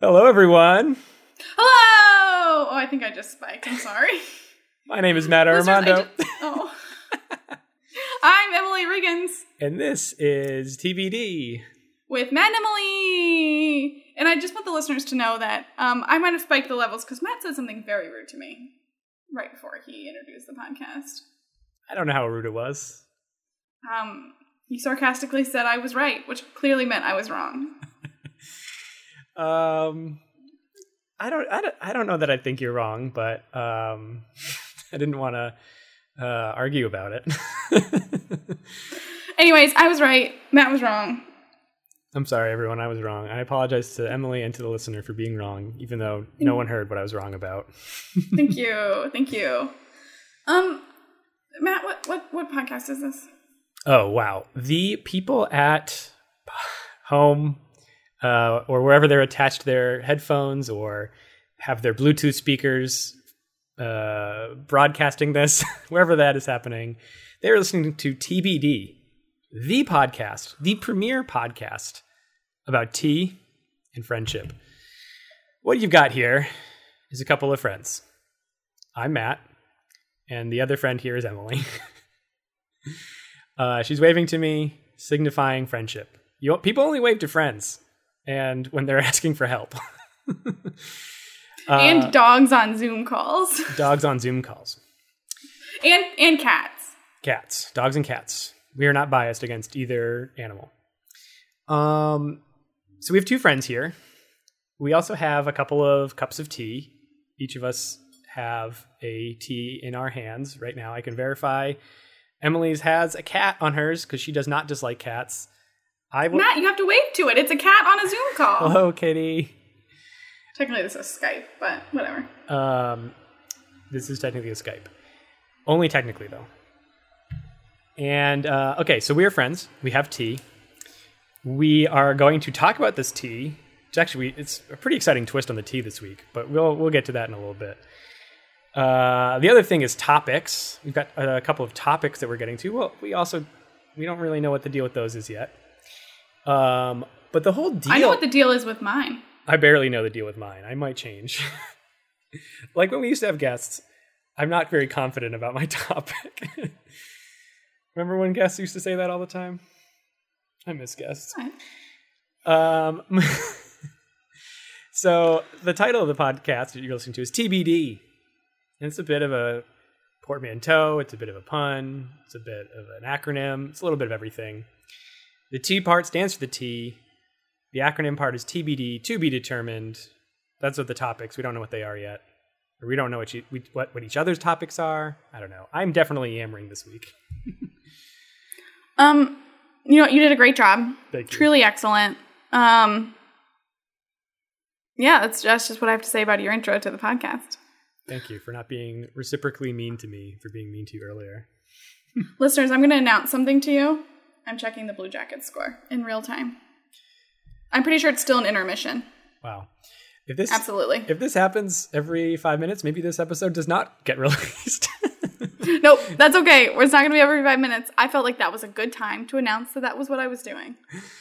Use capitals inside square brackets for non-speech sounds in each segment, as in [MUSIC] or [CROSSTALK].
Hello, everyone. Hello! Oh, I think I just spiked. I'm sorry. [LAUGHS] My name is Matt Armando, ju- oh. [LAUGHS] I'm Emily Riggins and this is TBD. with Matt and Emily. And I just want the listeners to know that um, I might have spiked the levels because Matt said something very rude to me right before he introduced the podcast. I don't know how rude it was. Um, he sarcastically said I was right, which clearly meant I was wrong. Um, I don't, I don't, I don't know that I think you're wrong, but um, [LAUGHS] I didn't want to uh, argue about it. [LAUGHS] Anyways, I was right. Matt was wrong. I'm sorry, everyone. I was wrong. I apologize to Emily and to the listener for being wrong, even though no one heard what I was wrong about. [LAUGHS] Thank you. Thank you. Um, Matt, what, what, what podcast is this? Oh wow! The people at home uh, or wherever they're attached their headphones or have their Bluetooth speakers uh, broadcasting this, [LAUGHS] wherever that is happening, they're listening to TBD, the podcast, the premier podcast about tea and friendship. What you've got here is a couple of friends. I'm Matt, and the other friend here is Emily. [LAUGHS] Uh, she's waving to me, signifying friendship. You, people only wave to friends, and when they're [LAUGHS] asking for help. [LAUGHS] Uh, and dogs on Zoom calls. [LAUGHS] dogs on Zoom calls. and and cats. Cats, dogs, and cats. We are not biased against either animal. Um, so we have two friends here. We also have a couple of cups of tea. Each of us have a tea in our hands right now. I can verify. Emily's has a cat on hers because she does not dislike cats. I will. Matt, you have to wave to it. It's a cat on a Zoom call. [LAUGHS] Hello, kitty. Technically, this is Skype, but whatever. Um, this is technically a Skype. Only technically, though. And uh, okay, so we are friends. We have tea. We are going to talk about this tea. It's actually it's a pretty exciting twist on the tea this week, but we'll we'll get to that in a little bit. Uh, the other thing is topics. We've got a couple of topics that we're getting to. Well, we also we don't really know what the deal with those is yet. Um, but the whole deal. I know what the deal is with mine. I barely know the deal with mine. I might change. [LAUGHS] like when we used to have guests, I'm not very confident about my [LAUGHS] topic. Remember when guests used to say that all the time? I miss guests. Um, [LAUGHS] so the title of the podcast that you're listening to is TBD. And it's a bit of a portmanteau. It's a bit of a pun. It's a bit of an acronym. It's a little bit of everything. The T part stands for the T. The acronym part is TBD, to be determined. That's what the topics. We don't know what they are yet. Or we don't know what, you, we, what, what each other's topics are. I don't know. I'm definitely yammering this week. [LAUGHS] Um, you know, you did a great job. Thank you. Truly excellent. Um, yeah, that's just, just what I have to say about your intro to the podcast. Thank you for not being reciprocally mean to me for being mean to you earlier. [LAUGHS] Listeners, I'm going to announce something to you. I'm checking the Blue Jackets score in real time. I'm pretty sure it's still an intermission. Wow. If this Absolutely. if this happens every five minutes, maybe this episode does not get [LAUGHS] released. [LAUGHS] Nope, that's okay. It's not going to be every five minutes. I felt like that was a good time to announce that that was what I was doing.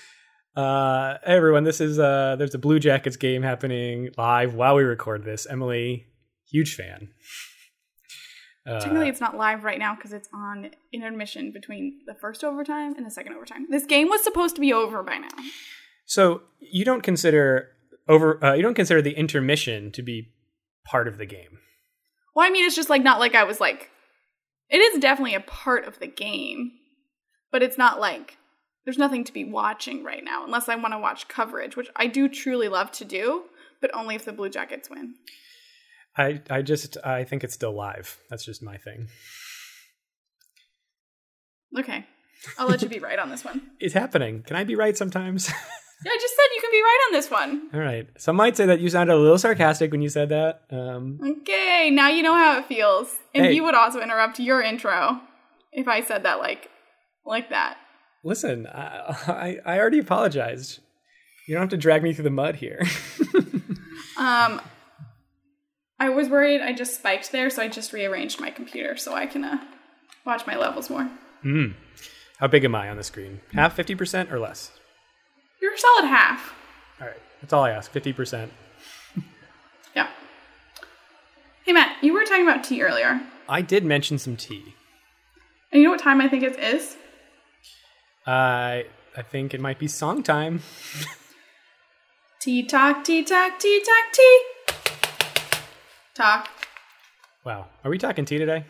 [LAUGHS] uh, hey everyone, this is uh, there's a Blue Jackets game happening live while we record this. Emily, huge fan. Uh, Technically, it's not live right now because it's on intermission between the first overtime and the second overtime. This game was supposed to be over by now. so you don't consider over uh, you don't consider the intermission to be part of the game. Well, I mean, it's just like not like I was like, it is definitely a part of the game, but it's not like there's nothing to be watching right now unless I want to watch coverage, which I do truly love to do, but only if the Blue Jackets win. I I just I think it's still live. That's just my thing. Okay, I'll let you be right on this one. [LAUGHS] It's happening. Can I be right sometimes? [LAUGHS] Yeah, I just said you can be right on this one. All right. Some might say that you sounded a little sarcastic when you said that. Um, Okay, now you know how it feels. And Hey. you would also interrupt your intro if I said that like like that. listen, I, I I already apologized. You don't have to drag me through the mud here. [LAUGHS] Um I was worried I just spiked there, so I just rearranged my computer so I can uh, watch my levels more. Hmm. How big am I on the screen? Half, fifty percent, or less? You're a solid half. All right, that's all I ask. Fifty percent. [LAUGHS] yeah. Hey Matt, you were talking about tea earlier. I did mention some tea. And you know what time I think it is? Uh, I think it might be song time. [LAUGHS] tea talk, tea talk, tea talk, tea. Talk. Wow. Are we talking tea today?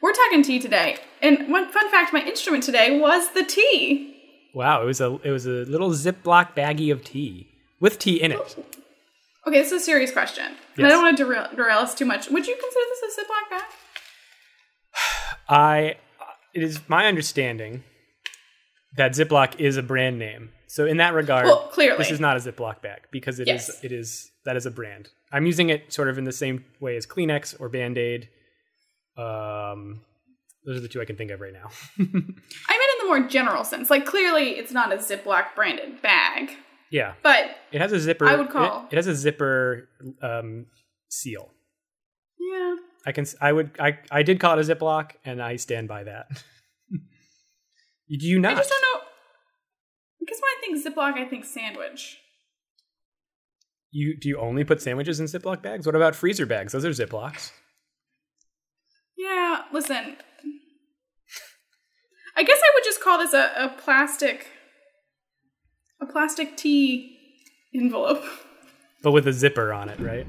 We're talking tea today. And one fun fact, my instrument today was the tea. Wow, it was a it was a little Ziploc baggie of tea with tea in it. Okay, this is a serious question. And I don't want to derail, derail us too much. Would you consider this a Ziploc bag? [SIGHS] I uh, it is my understanding that Ziploc is a brand name. So in that regard, Well, clearly. this is not a Ziploc bag because it is Yes. it is that is a brand. I'm using it sort of in the same way as Kleenex or Band-Aid. Um those are the two I can think of right now. [LAUGHS] I meant in the more general sense. Like, clearly, it's not a Ziploc branded bag, yeah. but It has a zipper. I would call- It, it has a zipper um, seal. yeah. I can. I would. I. I did call it a Ziploc, and I stand by that. [LAUGHS] Do you not? I just don't know. Because when I think Ziploc, I think sandwich. You do you only put sandwiches in Ziploc bags? What about freezer bags? Those are Ziplocs. Yeah, listen. I guess I would just call this a, a plastic a plastic tea envelope. But with a zipper on it, right?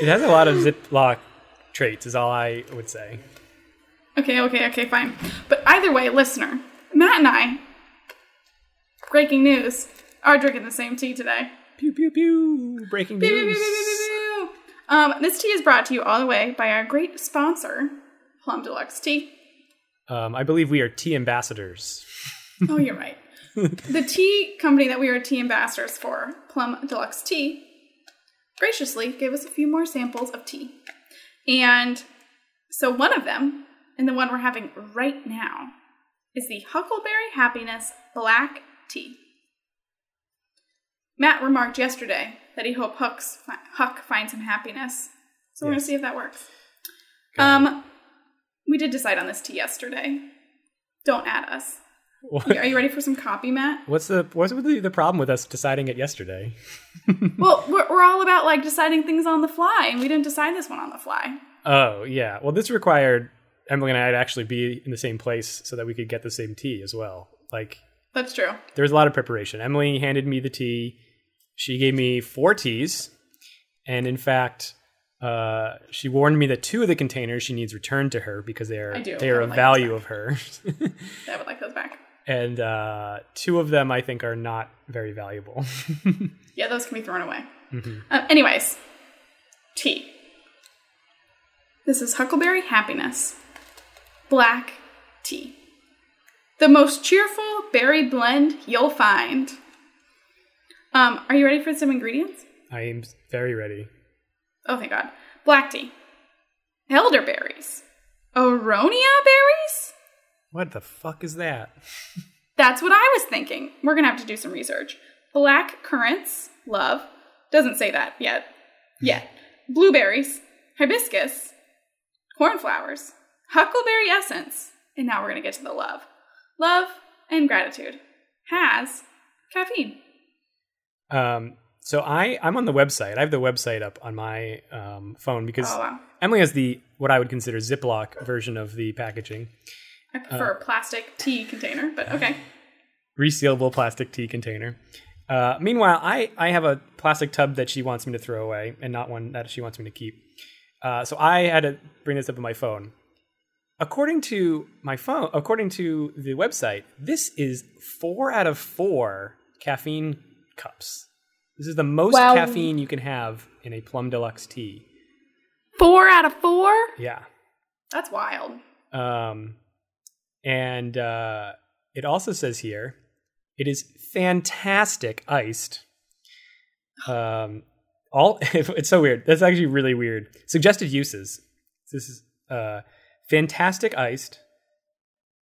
it has a lot of Ziploc traits, is all I would say. Okay, okay, okay, fine. But either way, listener, Matt and I, breaking news, are drinking the same tea today. Pew pew pew! Breaking Pew, pew, pew, news. pew, pew, pew, pew. Um, this tea is brought to you all the way by our great sponsor, Plum Deluxe Tea. Um, I believe we are tea ambassadors. Oh, you're right. [LAUGHS] the tea company that we are tea ambassadors for, Plum Deluxe Tea, graciously gave us a few more samples of tea. And so one of them, and the one we're having right now, is the Huckleberry Happiness Black Tea. Matt remarked yesterday that he hoped Huck's, Huck finds some happiness. So we're going to see if that works. Um, we did decide on this tea yesterday. Don't add us. What- Are you ready for some copy, Matt? What's the what's the, the problem with us deciding it yesterday? [LAUGHS] Well, we're, we're all about like deciding things on the fly, and we didn't decide this one on the fly. Oh yeah. Well, this required Emily and I to actually be in the same place so that we could get the same tea as well. Like That's true. there was a lot of preparation. Emily handed me the tea. She gave me four teas, and in fact, uh, she warned me that two of the containers she needs returned to her because they are they are of like value of her, [LAUGHS] I would like those back. and uh, two of them I think are not very valuable. [LAUGHS] Yeah, those can be thrown away. Mm-hmm. Uh, anyways, tea. This is Huckleberry Happiness Black Tea. The most cheerful berry blend you'll find. Um, are you ready for some ingredients? I am very ready. Oh, thank God. Black tea. Elderberries. Aronia berries? What the fuck is that? [LAUGHS] That's what I was thinking. We're going to have to do some research. Black currants, love. Doesn't say that yet. Yet. Blueberries, hibiscus, cornflowers, huckleberry essence. And now we're going to get to the love. Love and gratitude has caffeine. Um, so I I'm on the website. I have the website up on my um, phone because Oh, wow. Emily has the what I would consider Ziploc version of the packaging, I prefer a plastic tea container, but okay. resealable plastic tea container. Uh, meanwhile, I I have a plastic tub that she wants me to throw away, and not one that she wants me to keep. Uh, so I had to bring this up on my phone. According to my phone, according to the website, this is four out of four caffeine cups. This is the most Wow. caffeine you can have in a Plum Deluxe tea. Four out of four? Yeah. That's wild. Um, and uh, it also says here it is fantastic iced. Um, all [LAUGHS] it's so weird. That's actually really weird. Suggested uses. This is uh, fantastic iced.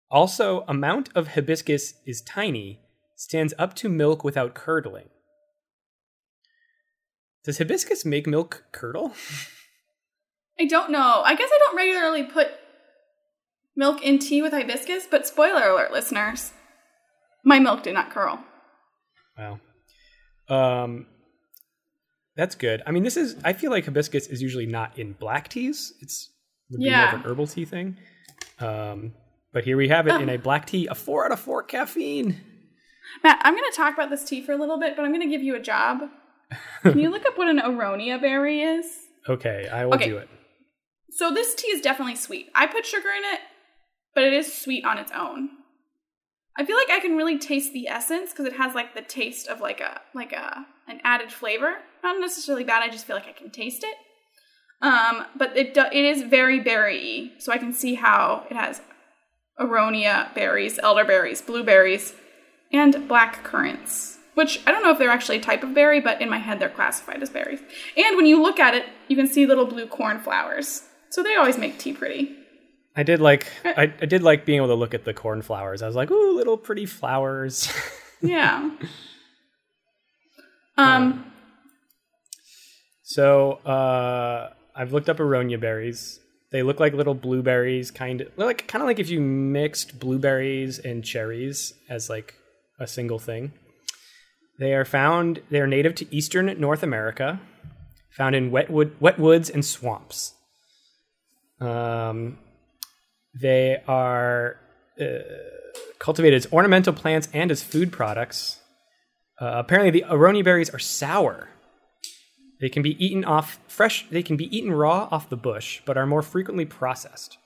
Also, amount of hibiscus is tiny. Stands up to milk without curdling. Does hibiscus make milk curdle? I don't know. I guess I don't regularly put milk in tea with hibiscus, but spoiler alert, listeners, my milk did not curl. Wow. Um, That's good. I mean, this is. I feel like hibiscus is usually not in black teas. It's would be more of an herbal tea thing. Um, but here we have it in a black tea, a four out of four caffeine. Matt, I'm going to talk about this tea for a little bit, but I'm going to give you a job. Can you [LAUGHS] look up what an aronia berry is? Okay, I will Okay. do it. So this tea is definitely sweet. I put sugar in it, but it is sweet on its own. I feel like I can really taste the essence because it has like the taste of like a like a an added flavor. Not necessarily bad. I just feel like I can taste it. Um, but it do, it is very berry-y, so I can see how it has aronia berries, elderberries, blueberries, and black currants. Which I don't know if they're actually a type of berry, but in my head they're classified as berries. And when you look at it, you can see little blue cornflowers. So they always make tea pretty. I did like. I, I did like being able to look at the cornflowers. I was like, ooh, little pretty flowers. [LAUGHS] Yeah. Um, So uh, I've looked up aronia berries. They look like little blueberries, kind of like kind of like if you mixed blueberries and cherries as like a single thing. They are found. They are native to eastern North America, found in wet wood, wet woods and swamps. Um, they are uh, cultivated as ornamental plants and as food products. Uh, apparently, the aronia berries are sour. They can be eaten off fresh. They can be eaten raw off the bush, but are more frequently processed.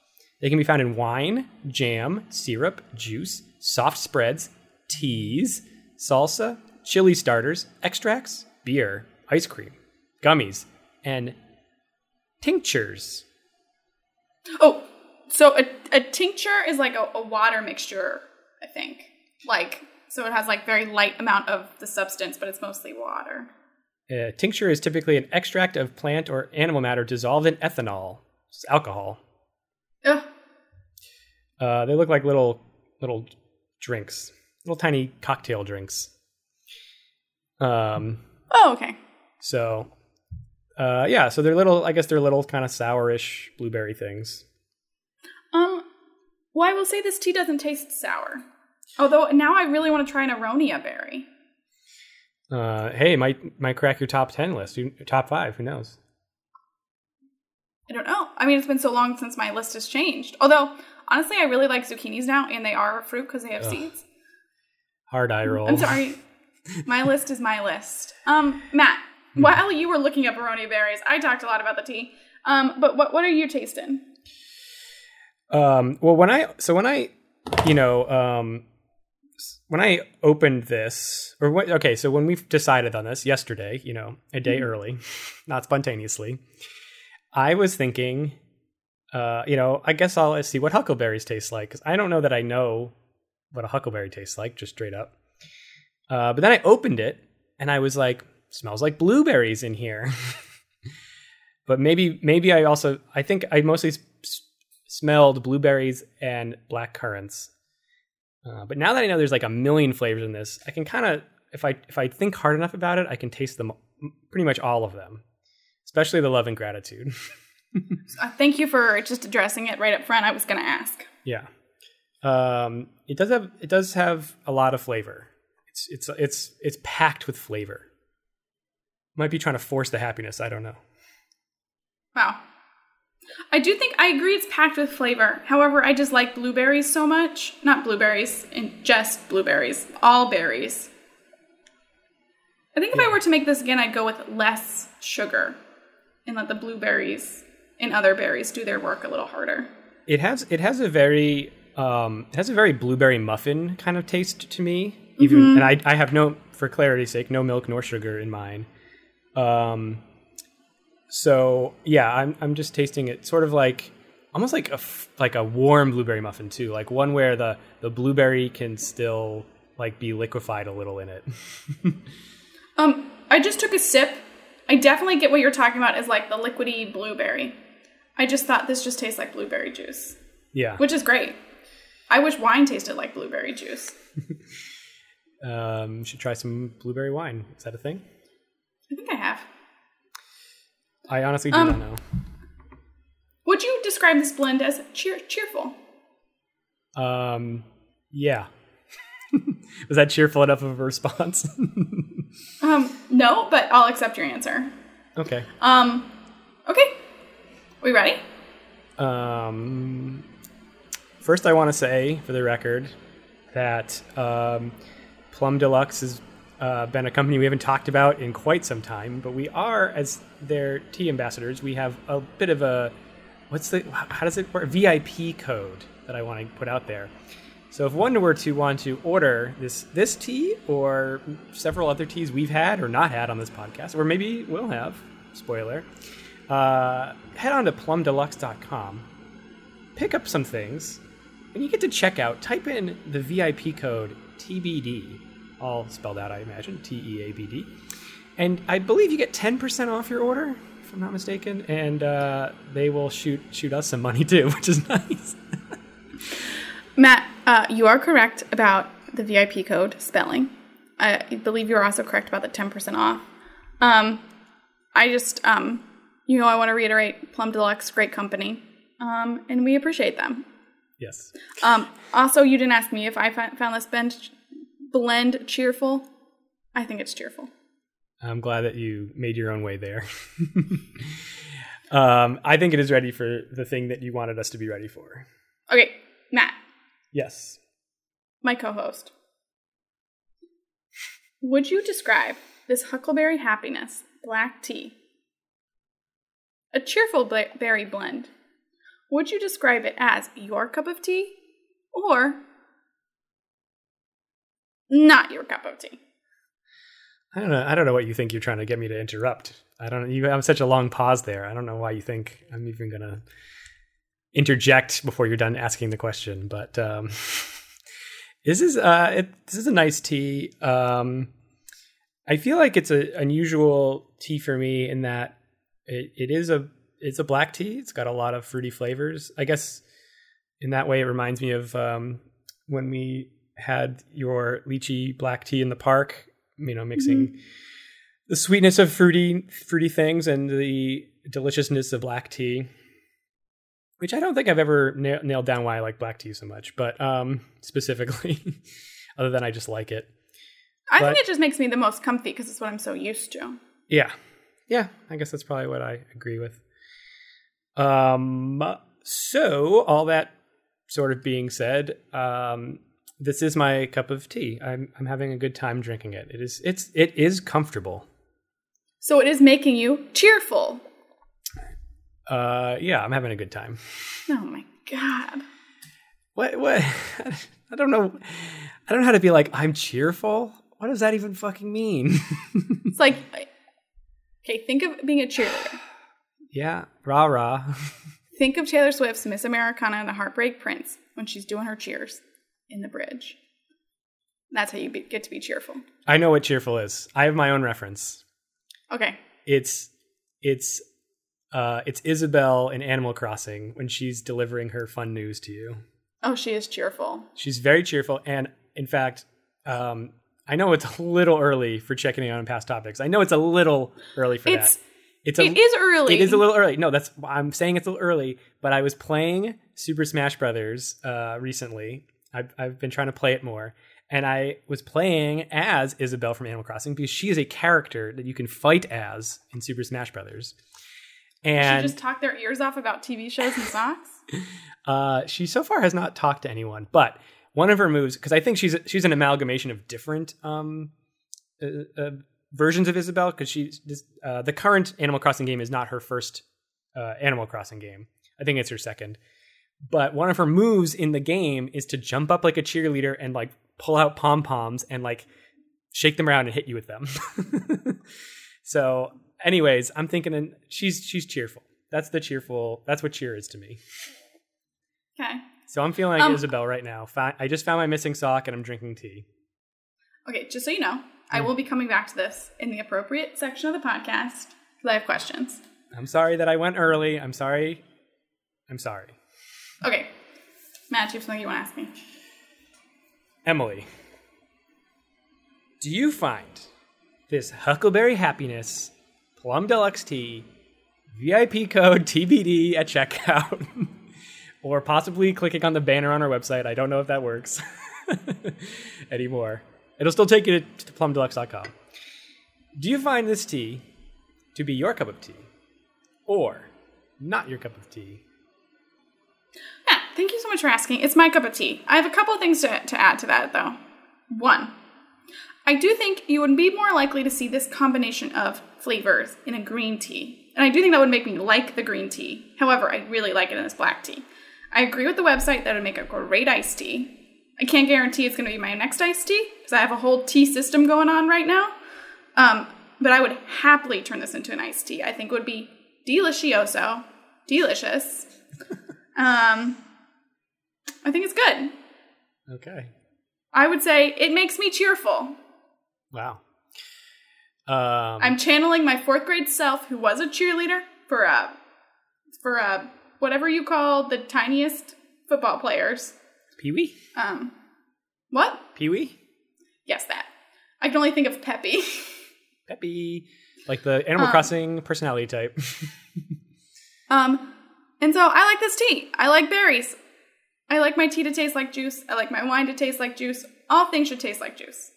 They can be found in wine, jam, syrup, juice, soft spreads, teas, salsa, chili starters, extracts, beer, ice cream, gummies, and tinctures. oh, so a, a tincture is like a, a water mixture, I think. Like, so it has like very light amount of the substance, but it's mostly water. A tincture is typically an extract of plant or animal matter dissolved in ethanol, it's alcohol. Ugh. Uh, they look like little little drinks, little tiny cocktail drinks. Um, Oh, okay. so uh, yeah, so they're little. I guess they're little kind of sourish blueberry things. Um, well, I will say this tea doesn't taste sour. Although now I really want to try an aronia berry. Uh, hey, might might crack your top ten list, Who- top five. Who knows? I don't know. I mean, it's been so long since my list has changed. Although, honestly, I really like zucchinis now, and they are fruit because they have seeds. Hard eye roll. I'm sorry. my list is my list. Um, Matt, while you were looking up aronia berries, I talked a lot about the tea. Um, but what what are you tasting? Um, well, when I so when I, you know, um, when I opened this, or what? Okay, so when we decided on this yesterday, you know, a day early, [LAUGHS] not spontaneously, I was thinking, uh, you know, I guess I'll see what huckleberries taste like because I don't know that I know what a huckleberry tastes like, just straight up. Uh, but then I opened it and I was like, smells like blueberries in here. [LAUGHS] but maybe, maybe I also, I think I mostly s- smelled blueberries and black currants. Uh, but now that I know there's like a million flavors in this, I can kind of, if I if I think hard enough about it, I can taste them, pretty much all of them, especially the love and gratitude. [LAUGHS] Uh, thank you for just addressing it right up front. I was going to ask. yeah, um, it does have it does have a lot of flavor. It's it's it's it's packed with flavor. Might be trying to force the happiness. I don't know. Wow. I do think I agree it's packed with flavor. However, I just like blueberries so much. Not blueberries, and just blueberries. All berries. I think if I were to make this again, I'd go with less sugar and let the blueberries and other berries do their work a little harder. It has it has a very um, it has a very blueberry muffin kind of taste to me. Even and I I have no for clarity's sake no milk nor sugar in mine. Um, so yeah, I'm I'm just tasting it sort of like almost like a like a warm blueberry muffin too, like one where the the blueberry can still like be liquefied a little in it. [LAUGHS] Um, I just took a sip. I definitely get what you're talking about as like the liquidy blueberry. I just thought this just tastes like blueberry juice, yeah. which is great. I wish wine tasted like blueberry juice. [LAUGHS] Um, should try some blueberry wine. Is that a thing? I think I have. I honestly do Um, not know. Would you describe this blend as cheer- cheerful? Um, yeah. [LAUGHS] Was that cheerful enough of a response? [LAUGHS] Um, no, but I'll accept your answer. Okay. Um, okay. Are We ready? Um, first, I want to say, for the record, that um, Plum Deluxe has uh, been a company we haven't talked about in quite some time, but we are, as their tea ambassadors, we have a bit of a what's the how does it work? VIP code that I want to put out there. So if one were to want to order this this tea or several other teas we've had or not had on this podcast, or maybe we'll have, spoiler, uh, head on to plumdeluxe.com, pick up some things, and you get to check out. Type in the VIP code TBD, all spelled out, I imagine, T E A B D, and I believe you get ten percent off your order, if I'm not mistaken, and uh, they will shoot shoot us some money too, [LAUGHS] which is nice. Matt, uh, you are correct about the VIP code spelling. I believe you're also correct about the 10% off. Um, I just, um, you know, I want to reiterate Plum Deluxe, great company, um, and we appreciate them. Yes. Um, also, you didn't ask me if I found this blend, blend cheerful. I think it's cheerful. I'm glad that you made your own way there. [LAUGHS] um, I think it is ready for the thing that you wanted us to be ready for. Okay, Matt, Yes. my co host. Would you describe this Huckleberry Happiness black tea, a cheerful berry blend, would you describe it as your cup of tea or not your cup of tea? I don't know. I don't know what you think you're trying to get me to interrupt. I don't. Know you have such a long pause there. I don't know why you think I'm even gonna interject before you're done asking the question. But um, [LAUGHS] this is uh, it, this is a nice tea. Um, I feel like it's an unusual tea for me in that it, it is a it's a black tea. It's got a lot of fruity flavors. I guess in that way, it reminds me of um, when we had your lychee black tea in the park. You know, mixing the sweetness of fruity fruity things and the deliciousness of black tea. Which I don't think I've ever na- nailed down why I like black tea so much, but um, [LAUGHS] specifically, [LAUGHS] other than I just like it. I But- think it just makes me the most comfy because it's what I'm so used to. Yeah. Yeah, I guess that's probably what I agree with. Um so all that sort of being said, um this is my cup of tea. I'm I'm having a good time drinking it. It is it's it is comfortable. So it is making you cheerful. Uh yeah, I'm having a good time. Oh my god. What what [LAUGHS] I don't know I don't know how to be like I'm cheerful. What does that even fucking mean? [LAUGHS] It's like, okay, think of being a cheerleader. Yeah, rah rah. [LAUGHS] Think of Taylor Swift's Miss Americana and the Heartbreak Prince when she's doing her cheers in the bridge. That's how you be, get to be cheerful. I know what cheerful is. I have my own reference. Okay. it's it's uh it's Isabelle in Animal Crossing when she's delivering her fun news to you. Oh, she is cheerful. She's very cheerful and in fact um I know it's a little early for checking in on past topics. I know it's a little early for It's that. It's a it is early. it is a little early. No, that's I'm saying it's a little early, but I was playing Super Smash Brothers uh recently. I've I've been trying to play it more. And I was playing as Isabelle from Animal Crossing because she is a character that you can fight as in Super Smash Brothers. She And just talk their ears off about TV shows and socks. [LAUGHS] uh, she so far has not talked to anyone, but one of her moves, because I think she's she's an amalgamation of different um, uh, uh, versions of Isabelle, because she's uh, the current Animal Crossing game is not her first uh, Animal Crossing game. I think it's her second. But one of her moves in the game is to jump up like a cheerleader and like pull out pom poms and like shake them around and hit you with them. [LAUGHS] so, anyways, I'm thinking and she's she's cheerful. That's the cheerful. That's what cheer is to me. Okay. So I'm feeling like Um, Isabelle right now. I just found my missing sock and I'm drinking tea. Okay, just so you know, I Hmm. will be coming back to this in the appropriate section of the podcast because I have questions. I'm sorry that I went early. I'm sorry. I'm sorry. Okay. Matt, do you have something you want to ask me? Emily, do you find this Huckleberry Happiness Plum Deluxe Tea VIP code TBD at checkout, [LAUGHS] or possibly clicking on the banner on our website? I don't know if that works [LAUGHS] anymore. It'll still take you to, plumdeluxe.com. Do you find this tea to be your cup of tea or not your cup of tea? Yeah, thank you so much for asking. It's my cup of tea. I have a couple of things to, to add to that, though. One, I do think you would be more likely to see this combination of flavors in a green tea. And I do think that would make me like the green tea. However, I really like it in this black tea. I agree with the website that it would make a great iced tea. I can't guarantee it's going to be my next iced tea because I have a whole tea system going on right now. Um, but I would happily turn this into an iced tea. I think it would be delicioso, delicious. [LAUGHS] um, I think it's good. Okay. I would say it makes me cheerful. Wow. Um, I'm channeling my fourth grade self, who was a cheerleader for a for a whatever you call the tiniest football players. Pee Wee? Um, what? Pee Wee? Yes, that. I can only think of Peppy. [LAUGHS] Peppy. Like the Animal Um, Crossing personality type. [LAUGHS] um, and so I like this tea. I like berries. I like my tea to taste like juice. I like my wine to taste like juice. All things should taste like juice.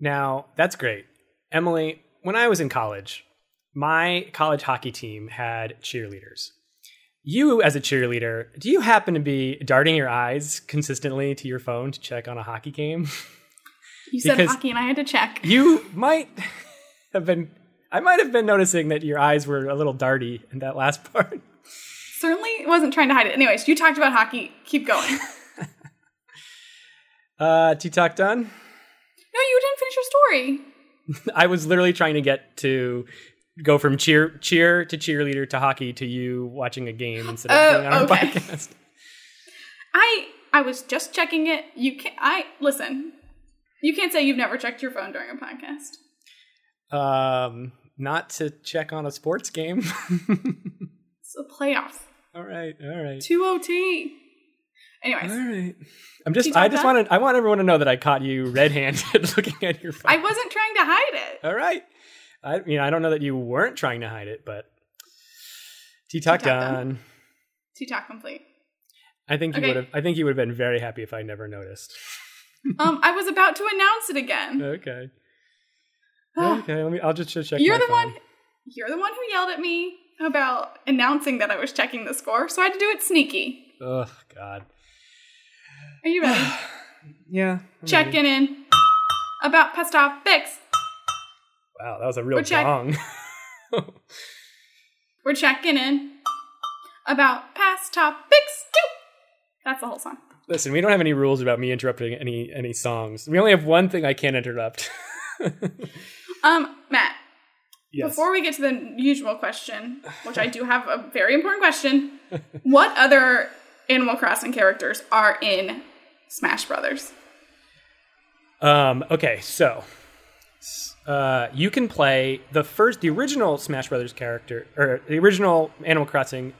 Now, that's great. Emily, when I was in college, my college hockey team had cheerleaders. You, as a cheerleader, do you happen to be darting your eyes consistently to your phone to check on a hockey game? [LAUGHS] You said hockey, and I had to check. you might [LAUGHS] have been, I might have been noticing that your eyes were a little darty in that last [LAUGHS] part. Certainly wasn't trying to hide it. Anyways, you talked about hockey. Keep going. Uh, Tea Talk done? no, you didn't finish your story. I was literally trying to get to go from cheer cheer to cheerleader to hockey to you watching a game instead of Oh, being on our podcast. [LAUGHS] I I was just checking it. You can I listen. You can't say you've never checked your phone during a podcast. Um, not to check on a sports game. [LAUGHS] It's a playoffs. all right, all right, Two OT. Anyways, all right. I'm just. I just wanted. I want everyone to know that I caught you red-handed [LAUGHS] looking at your phone. I wasn't trying to hide it. all right. I mean, I don't know that you weren't trying to hide it, but T talk done. Tea talk complete. I think you Okay. would have. I think you would have been very happy if I never noticed. [LAUGHS] Um, I was about to announce it again. Okay. [SIGHS] Okay. Let me. I'll just check. You're the phone. one. You're the one who yelled at me about announcing that I was checking the score, so I had to do it sneaky. Oh God. Are you ready? [SIGHS] Yeah. I'm ready. Checking in about pest topics. Wow, that was a real We're check- gong. [LAUGHS] We're checking in about past topics. too. That's the whole song. Listen, we don't have any rules about me interrupting any any songs. We only have one thing I can't interrupt. [LAUGHS] Um, Matt, yes. before we get to the usual question, which I do [LAUGHS] have a very important question, what other Animal Crossing characters are in Smash Brothers? Um, okay, so uh, you can play the first, the original Smash Brothers character, or the original Animal Crossing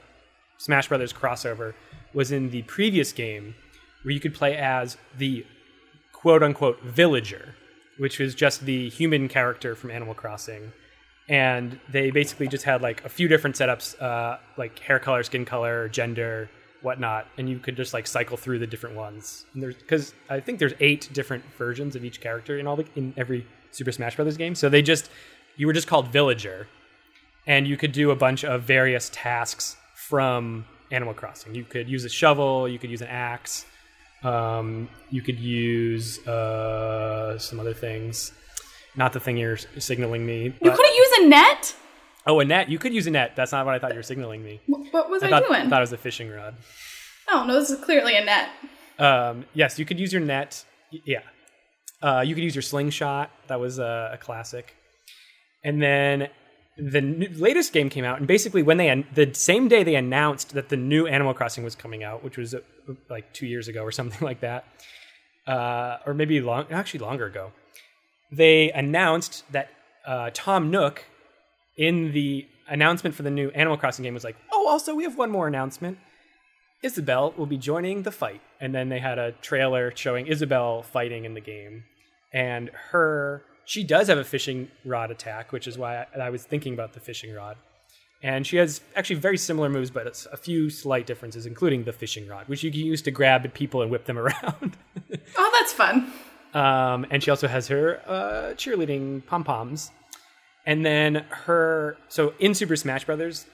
Smash Brothers crossover was in the previous game, where you could play as the quote unquote villager, which was just the human character from Animal Crossing. And they basically just had like a few different setups, uh, like hair color, skin color, gender, whatnot, and you could just like cycle through the different ones. And there's because I think there's eight different versions of each character in all the in every Super Smash Brothers game. So they just you were just called villager, and you could do a bunch of various tasks from Animal Crossing. You could use a shovel, you could use an axe, um, you could use uh, some other things. Not the thing you're signaling me. You couldn't use a net? oh, a net. You could use a net. That's not what I thought you were signaling me. What was I, I thought, doing? I thought it was a fishing rod. oh, no, this is clearly a net. Um, yes, you could use your net. Yeah. Uh, you could use your slingshot. That was a, a classic. And then the n- latest game came out, and basically when they the same day they announced that the new Animal Crossing was coming out, which was uh, like two years ago or [LAUGHS] something like that, uh, or maybe long, actually longer ago, they announced that uh, Tom Nook in the announcement for the new Animal Crossing game was like, "Oh, also we have one more announcement." Isabelle will be joining the fight. And then they had a trailer showing Isabelle fighting in the game. And her, she does have a fishing rod attack, which is why I, I was thinking about the fishing rod. And she has actually very similar moves, but it's a few slight differences, including the fishing rod, which you can use to grab people and whip them [LAUGHS] around. Oh, that's fun. Um, and she also has her uh, cheerleading pom poms. And then her so in Super Smash Brothers,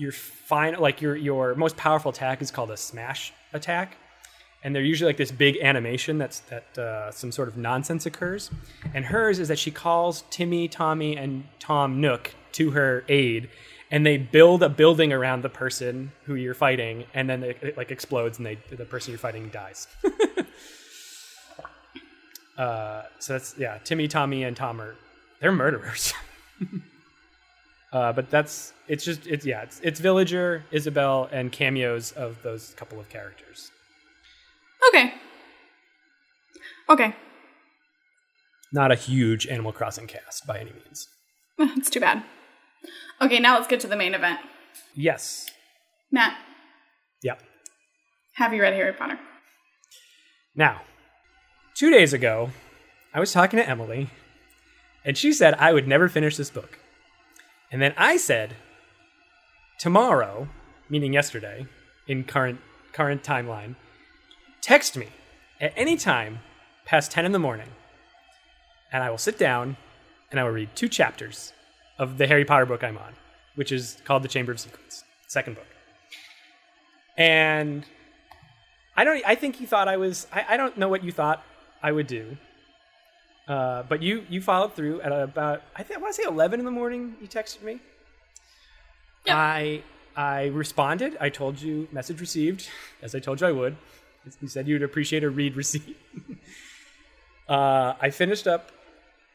your fine like your your most powerful attack is called a smash attack. And they're usually like this big animation that's that uh, some sort of nonsense occurs. And hers is that she calls Timmy, Tommy, and Tom Nook to her aid, and they build a building around the person who you're fighting, and then it, it like explodes, and they the person you're fighting dies. [LAUGHS] uh, so that's yeah, Timmy, Tommy, and Tom are they're murderers. [LAUGHS] uh, but that's it's just it's yeah it's it's Villager, Isabelle, and cameos of those couple of characters. Okay. Okay. Not a huge Animal Crossing cast by any means. [LAUGHS] It's too bad. Okay, now let's get to the main event. Yes. Matt, Yeah. have you read Harry Potter? Now, two days ago, I was talking to Emily, and she said I would never finish this book. And then I said, tomorrow, meaning yesterday, in current current timeline, text me at any time past 10 in the morning, and I will sit down and I will read two chapters of the Harry Potter book I'm on, which is called The Chamber of Secrets, second book. And I don't. I think you thought I was. I, I don't know what you thought I would do. Uh, but you you followed through at about. I think I want to say eleven in the morning. You texted me. I I responded. I told you message received, [LAUGHS] as I told you I would. You said you'd appreciate a read receipt. [LAUGHS] uh, I finished up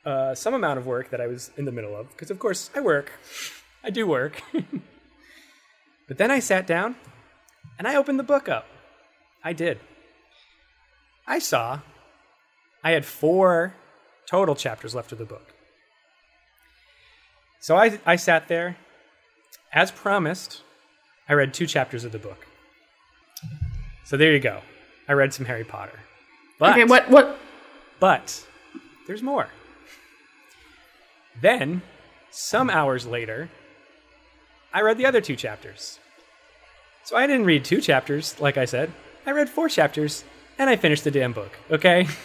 uh, some amount of work that I was in the middle of because, of course, I work. I do work. [LAUGHS] but then I sat down and I opened the book up. I did. I saw I had four total chapters left of the book. So I, I sat there. As promised, I read two chapters of the book. So there you go. I read some Harry Potter. But, okay, what what but there's more. Then, some hours later, I read the other two chapters. So I didn't read two chapters, like I said. I read four chapters, and I finished the damn book, okay? [LAUGHS]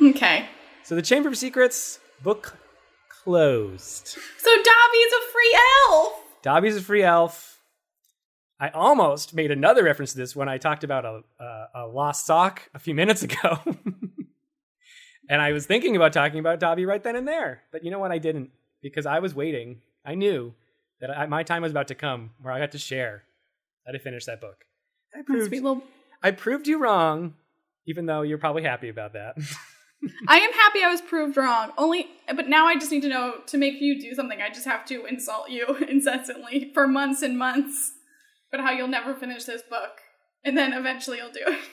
Okay. So the Chamber of Secrets book closed. So Dobby's a free elf. Dobby's a free elf. I almost made another reference to this when I talked about a, a, a lost sock a few minutes ago. [LAUGHS] and I was thinking about talking about Dobby right then and there. But you know what? I didn't because I was waiting. I knew that I, my time was about to come where I got to share that I finished that book. I proved, little I proved you wrong, even though you're probably happy about that. [LAUGHS] I am happy I was proved wrong. Only, but now I just need to know to make you do something. I just have to insult you [LAUGHS] incessantly for months and months. But how you'll never finish this book, and then eventually you'll do it. [LAUGHS]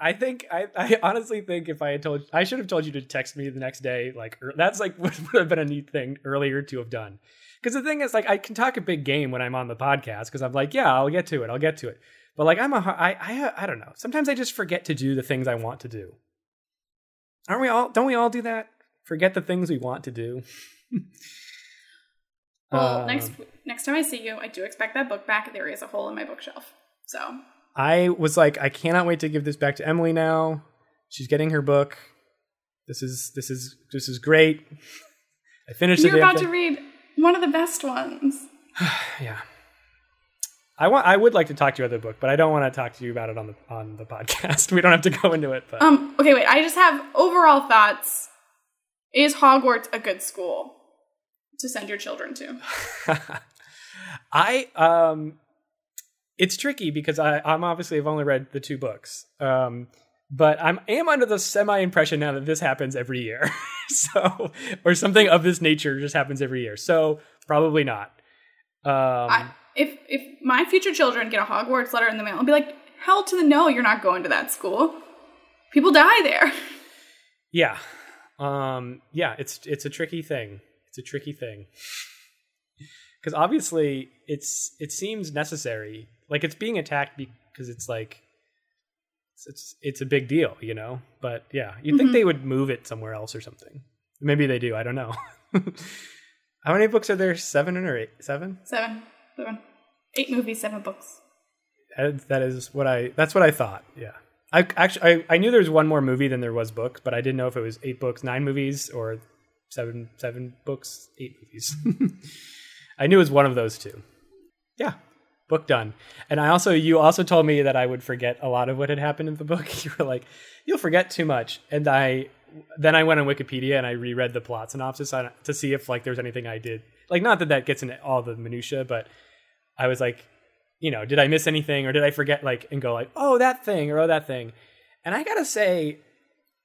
I think I, I honestly think if I had told I should have told you to text me the next day. Like that's like [LAUGHS] would have been a neat thing earlier to have done. Because the thing is, like, I can talk a big game when I'm on the podcast because I'm like, yeah, I'll get to it, I'll get to it. But like, I'm a I I I don't know. Sometimes I just forget to do the things I want to do. Aren't we all? Don't we all do that? Forget the things we want to do. [LAUGHS] Well, Um, next next time I see you, I do expect that book back. There is a hole in my bookshelf. So I was like, I cannot wait to give this back to Emily now. She's getting her book. This is this is this is great. I finished you're about thing. to read one of the best ones. [SIGHS] yeah. I want I would like to talk to you about the book, but I don't want to talk to you about it on the on the podcast. [LAUGHS] We don't have to go into it, but Um. Okay. Wait. I just have overall thoughts. Is Hogwarts a good school to send your children to? [LAUGHS] I um it's tricky because I I'm obviously I've only read the two books. Um but I'm am under the semi impression now that this happens every year. [LAUGHS] so or something of this nature just happens every year. So probably not. Um I, if if my future children get a Hogwarts letter in the mail, I'll be like, hell to the no, you're not going to that school. People die there. Yeah. Um yeah, it's it's a tricky thing. It's a tricky thing. Cuz obviously it's it seems necessary. Like it's being attacked because it's like it's, it's it's a big deal, you know? But yeah, you'd think Mhm. they would move it somewhere else or something. Maybe they do, I don't know. [LAUGHS] How many books are there? 7 or 8? 7? Seven, seven, eight movies, seven books. That is what I that's what I thought. Yeah. I actually I, I knew there was one more movie than there was books, but I didn't know if it was 8 books, 9 movies or seven seven books, eight movies. [LAUGHS] I knew it was one of those two. Yeah, book done. And I also you also told me that I would forget a lot of what had happened in the book. [LAUGHS] You were like, you'll forget too much, and I then I went on Wikipedia and I reread the plot synopsis on, to see if like there's anything I did like not that that gets into all the minutia, but I was like, you know, did I miss anything or did I forget like and go like, oh that thing or oh that thing, and I gotta say,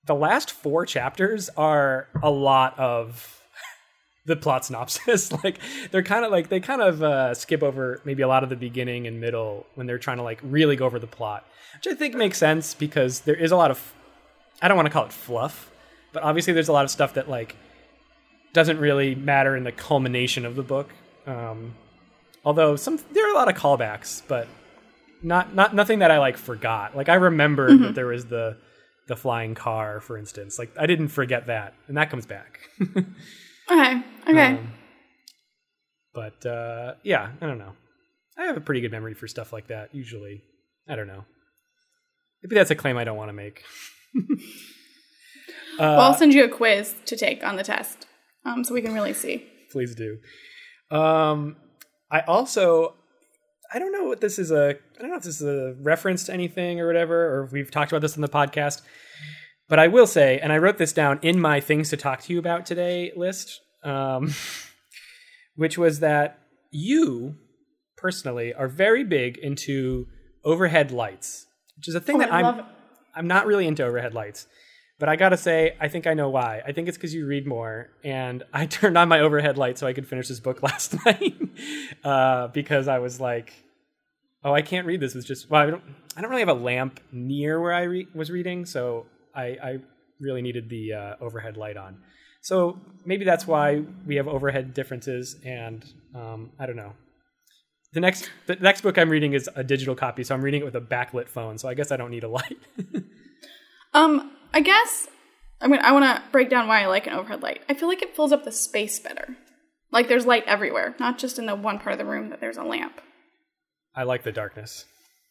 the last four chapters are a lot of [LAUGHS] the plot synopsis. [LAUGHS] like they're kind of like they kind of uh, skip over maybe a lot of the beginning and middle when they're trying to like really go over the plot, which I think makes sense because there is a lot of I don't want to call it fluff, but obviously there's a lot of stuff that like doesn't really matter in the culmination of the book. Um, although some there are a lot of callbacks, but not not nothing that I like forgot. Like I remembered Mm-hmm. that there was the the flying car, for instance. Like I didn't forget that, and that comes back. [LAUGHS] Okay. Okay. Um, but uh, yeah, I don't know. I have a pretty good memory for stuff like that. Usually, I don't know. Maybe that's a claim I don't want to make. [LAUGHS] well, I'll send you a quiz to take on the test, um, so we can really see. Please do. Um, I also, I don't know what this is a. I don't know if this is a reference to anything or whatever, or if we've talked about this in the podcast. But I will say, and I wrote this down in my things to talk to you about today list, um, [LAUGHS] which was that you personally are very big into overhead lights, which is a thing Oh, that I I'm. I'm not really into overhead lights. But I gotta say, I think I know why. I think it's because you read more, and [LAUGHS] I turned on my overhead light so I could finish this book [LAUGHS] last night [LAUGHS] uh, because I was like, "Oh, I can't read this." It's just well, I don't. I don't really have a lamp near where I re- was reading, so I, I really needed the uh, overhead light on. So maybe that's why we have overhead differences, and um, I don't know. The next, the next book I'm reading is a digital copy, so I'm reading it with a backlit phone. So I guess I don't need a light. [LAUGHS] Um, I guess I mean I want to break down why I like an overhead light. I feel like it fills up the space better. Like there's light everywhere, not just in the one part of the room that there's a lamp. I like the darkness.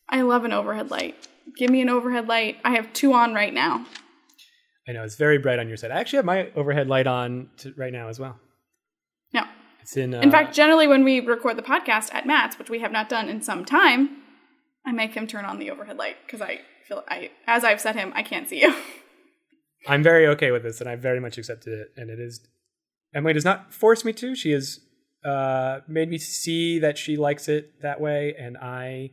I love an overhead light. Give me an overhead light. I have two on right now. I know it's very bright on your side. I actually have my overhead light on to, right now as well. No. It's in. Uh, In fact, generally when we record the podcast at Matt's, which we have not done in some time, I make him turn on the overhead light because I feel I as I've said him, I can't see you. [LAUGHS] I'm very okay with this, and I very much accepted it. And it is. Emily does not force me to. She has uh, made me see that she likes it that way, and I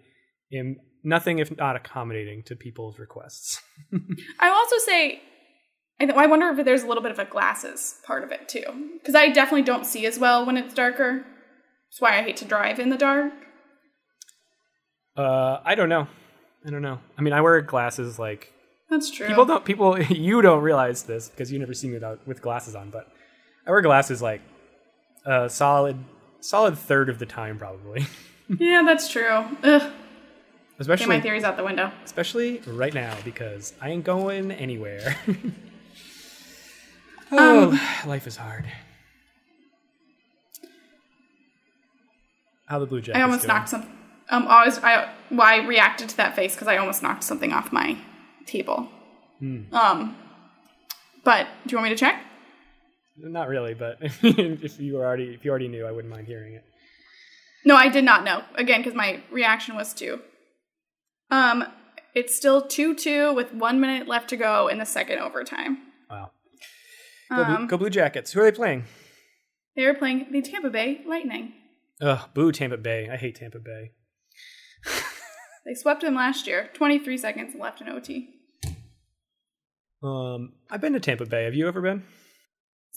am nothing if not accommodating to people's requests. [LAUGHS] I also say, I, th- I wonder if there's a little bit of a glasses part of it too, because I definitely don't see as well when it's darker. That's why I hate to drive in the dark. Uh, I don't know. I don't know. I mean, I wear glasses like That's true. people don't. People [LAUGHS] you don't realize this because you never see me without with glasses on, but I wear glasses like a solid solid third of the time probably. [LAUGHS] yeah, that's true. Ugh. Get my theories out the window. especially right now because I ain't going anywhere. [LAUGHS] oh, life is hard. How the blue jackets I almost doing? knocked some. Um, always. I well, I reacted to that face because I almost knocked something off my table. Hmm. Um, but do you want me to check? Not really, but [LAUGHS] if you were already if you already knew, I wouldn't mind hearing it. No, I did not know. Again, because my reaction was two. Um, it's still two two with one minute left to go in the second overtime. Wow. Go, blue, Um, go Blue Jackets. Who are they playing? they are playing the Tampa Bay Lightning. Ugh, boo Tampa Bay. I hate Tampa Bay. [LAUGHS] They swept them last year. Twenty three seconds left in OT. Um, I've been to Tampa Bay. Have you ever been?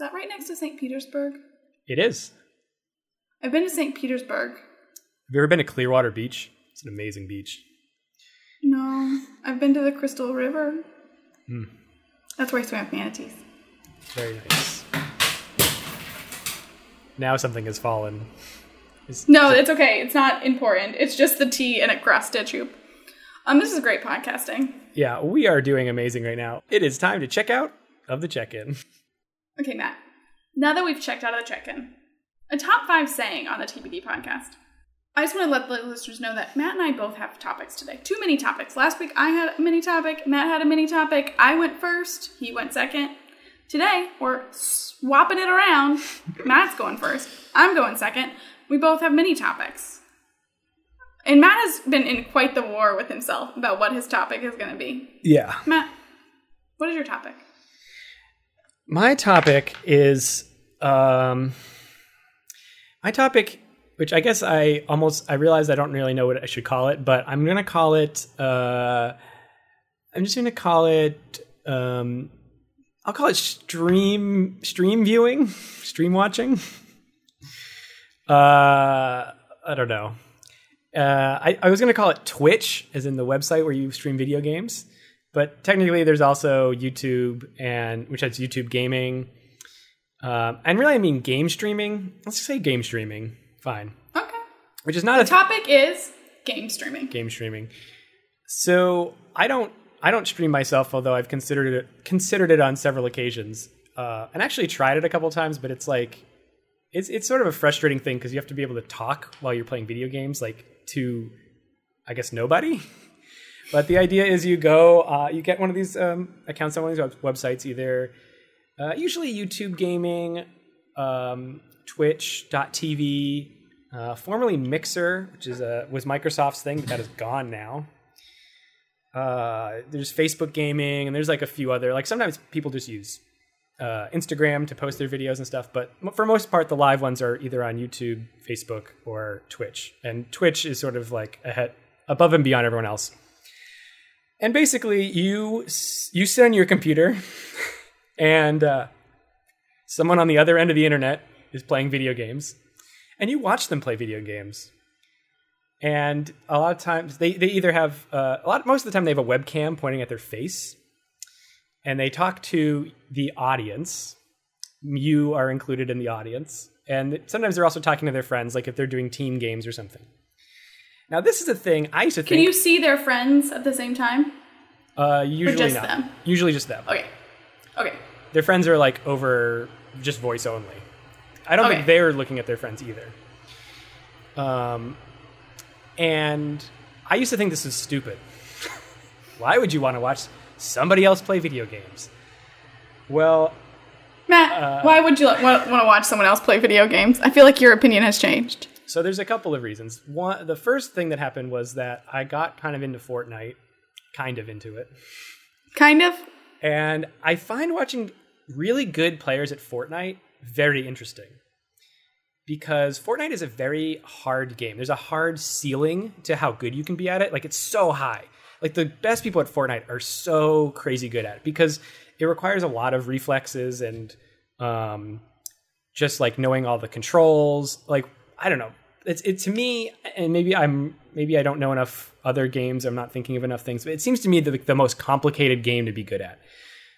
That right next to St. Petersburg? It is. I've been to St. Petersburg. Have you ever been to Clearwater Beach? It's an amazing beach. No, I've been to the Crystal River. Hmm. That's where I swam with manatees. Very nice. Now something has fallen. No, it's okay. It's not important. It's just the tea and a cross stitch hoop. Um, this is great podcasting. Yeah, we are doing amazing right now. It is time to check out of the check-in. [LAUGHS] Okay, Matt. Now that we've checked out of the check-in, a top five saying on the TBD podcast. I just want to let the listeners know that Matt and I both have topics today. Two mini topics. Last week I had a mini topic. Matt had a mini topic. I went first. He went second. Today, we're swapping it around. [LAUGHS] Matt's going first. I'm going second. We both have mini topics. And Matt has been in quite the war with himself about what his topic is going to be. Yeah. Matt, what is your topic? My topic is um my topic which I guess I almost I realize I don't really know what I should call it, but I'm to call it uh I'm just to call it um I'll call it stream stream viewing, [LAUGHS] stream watching. Uh I don't know. Uh, I, I was to call it Twitch, as in the website where you stream video games, but technically there's also YouTube and which has YouTube gaming, um, and really I mean game streaming. Let's say game streaming. Fine, Okay. which is not The a topic is game streaming. game streaming. So I don't I don't stream myself, although I've considered it considered it on several occasions, uh, and actually tried it a couple times. But it's like it's it's sort of a frustrating thing because you have to be able to talk while you're playing video games, like to I guess nobody. [LAUGHS] But the idea is you go, uh, you get one of these um, accounts on one of these web- websites, either uh, usually YouTube Gaming, um, Twitch.tv, uh, formerly Mixer, which is a, was Microsoft's thing, but that is gone now. Uh, there's Facebook Gaming, and there's like a few other. Like sometimes people just use uh, Instagram to post their videos and stuff, but for most part, the live ones are either on YouTube, Facebook, or Twitch. And Twitch is sort of like ahead, above and beyond everyone else. And basically, you you sit on your computer, [LAUGHS] and uh, someone on the other end of the internet is playing video games, and you watch them play video games. And a lot of times, they, they either have uh, a lot. Most of the time, they have a webcam pointing at their face, and they talk to the audience. You are included in the audience, and sometimes they're also talking to their friends, like if they're doing team games or something. Now, this is a thing I used to think. Can think. you see their friends at the same time? Uh, usually just not. them? Usually just them. Okay. Okay. Their friends are like over just voice only. I don't Okay. think they're looking at their friends either. Um, and I used to think this was stupid. [LAUGHS] Why would you want to watch somebody else play video games? Well, Matt, Uh, why would you want to watch someone else play video games? I feel like your opinion has changed. So there's a couple of reasons. One, the first thing that happened was that I got kind of into Fortnite, kind of into it. Kind of. And I find watching really good players at Fortnite very interesting. Because Fortnite is a very hard game. There's a hard ceiling to how good you can be at it. Like it's so high. Like the best people at Fortnite are so crazy good at it because it requires a lot of reflexes and um, just like knowing all the controls. Like I don't know. It's it to me, and maybe I'm maybe I don't know enough other games. I'm not thinking of enough things. But it seems to me the, the most complicated game to be good at.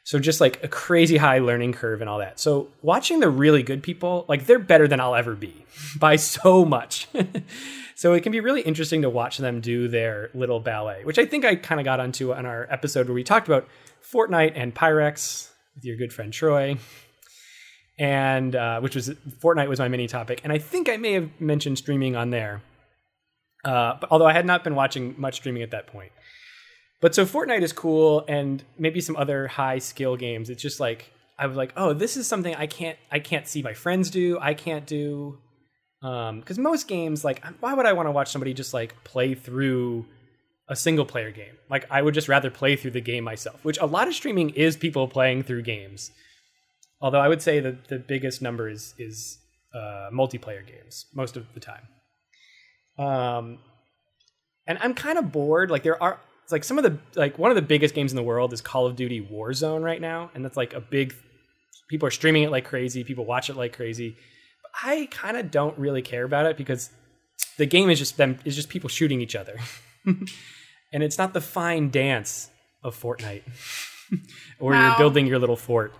So just like a crazy high learning curve and all that. So watching the really good people, like they're better than I'll ever be [LAUGHS] by so much. [LAUGHS] so it can be really interesting to watch them do their little ballet, which I think I kind of got onto on our episode where we talked about Fortnite and Pyrex with your good friend Troy. And uh, which was Fortnite was my mini topic, and I think I may have mentioned streaming on there. Uh, but although I had not been watching much streaming at that point. But so Fortnite is cool, and maybe some other high skill games. It's just like I was like, oh, this is something I can't I can't see my friends do. I can't do because most games, like, why would I want to watch somebody just like play through a single player game? Like, I would just rather play through the game myself. Which a lot of streaming is people playing through games. Although I would say that the biggest number is is uh, multiplayer games most of the time. Um, and I'm kind of bored. Like there are it's like some of the like one of the biggest games in the world is Call of Duty Warzone right now, and that's like a big. People are streaming it like crazy. People watch it like crazy. But I kind of don't really care about it because the game is just them is just people shooting each other, [LAUGHS] and it's not the fine dance of Fortnite, [LAUGHS] or you're building your little fort.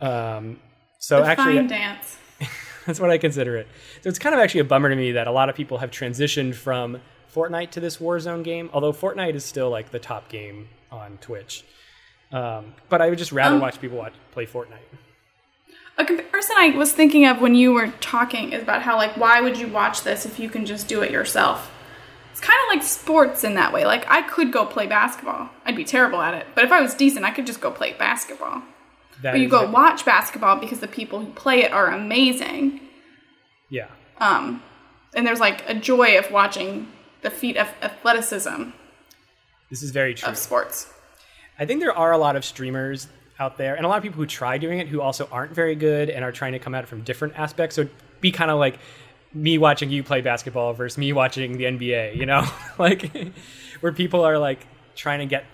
Um. So the actually, fine dance. [LAUGHS] that's what I consider it. So it's kind of actually a bummer to me that a lot of people have transitioned from Fortnite to this Warzone game. Although Fortnite is still like the top game on Twitch, um, but I would just rather Um, watch people watch play Fortnite. A comparison I was thinking of when you were talking is about how like why would you watch this if you can just do it yourself? It's kind of like sports in that way. Like I could go play basketball. I'd be terrible at it, but if I was decent, I could just go play basketball. That But you go it. watch basketball because the people who play it are amazing. Yeah. Um, and there's like a joy of watching the feat of athleticism This is very true. of sports. I think there are a lot of streamers out there and a lot of people who try doing it who also aren't very good and are trying to come at it from different aspects. So it'd be kind of like me watching you play basketball versus me watching the NBA, you know? [LAUGHS] like [LAUGHS] where people are like trying to get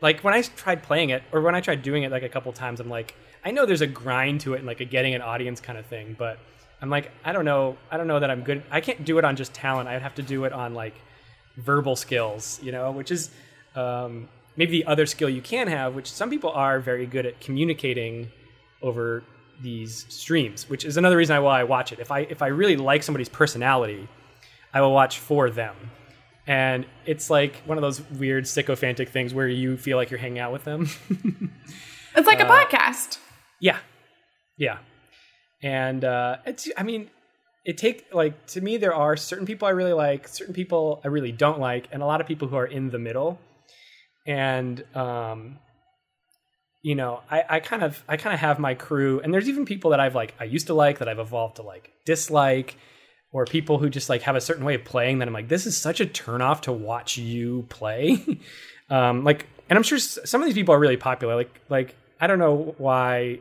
like when I tried playing it or when I tried doing it like a couple times, I'm like, I know there's a grind to it and like a getting an audience kind of thing, but I'm like, I don't know, I don't know that I'm good. I can't do it on just talent. I'd have to do it on like verbal skills, you know, which is um, maybe the other skill you can have, which some people are very good at communicating over these streams, which is another reason why I watch it. If I if I really like somebody's personality, I will watch for them. And it's like one of those weird sycophantic things where you feel like you're hanging out with them. [LAUGHS] It's like a Uh, podcast. Yeah, yeah, and uh, it's. I mean, it take like to me there are certain people I really like, certain people I really don't like, and a lot of people who are in the middle. And um, you know, I, I kind of I kind of have my crew, and there's even people that I've like I used to like that I've evolved to like dislike, or people who just like have a certain way of playing that I'm like this is such a turnoff to watch you play. [LAUGHS] um, like, and I'm sure some of these people are really popular. Like like I don't know why.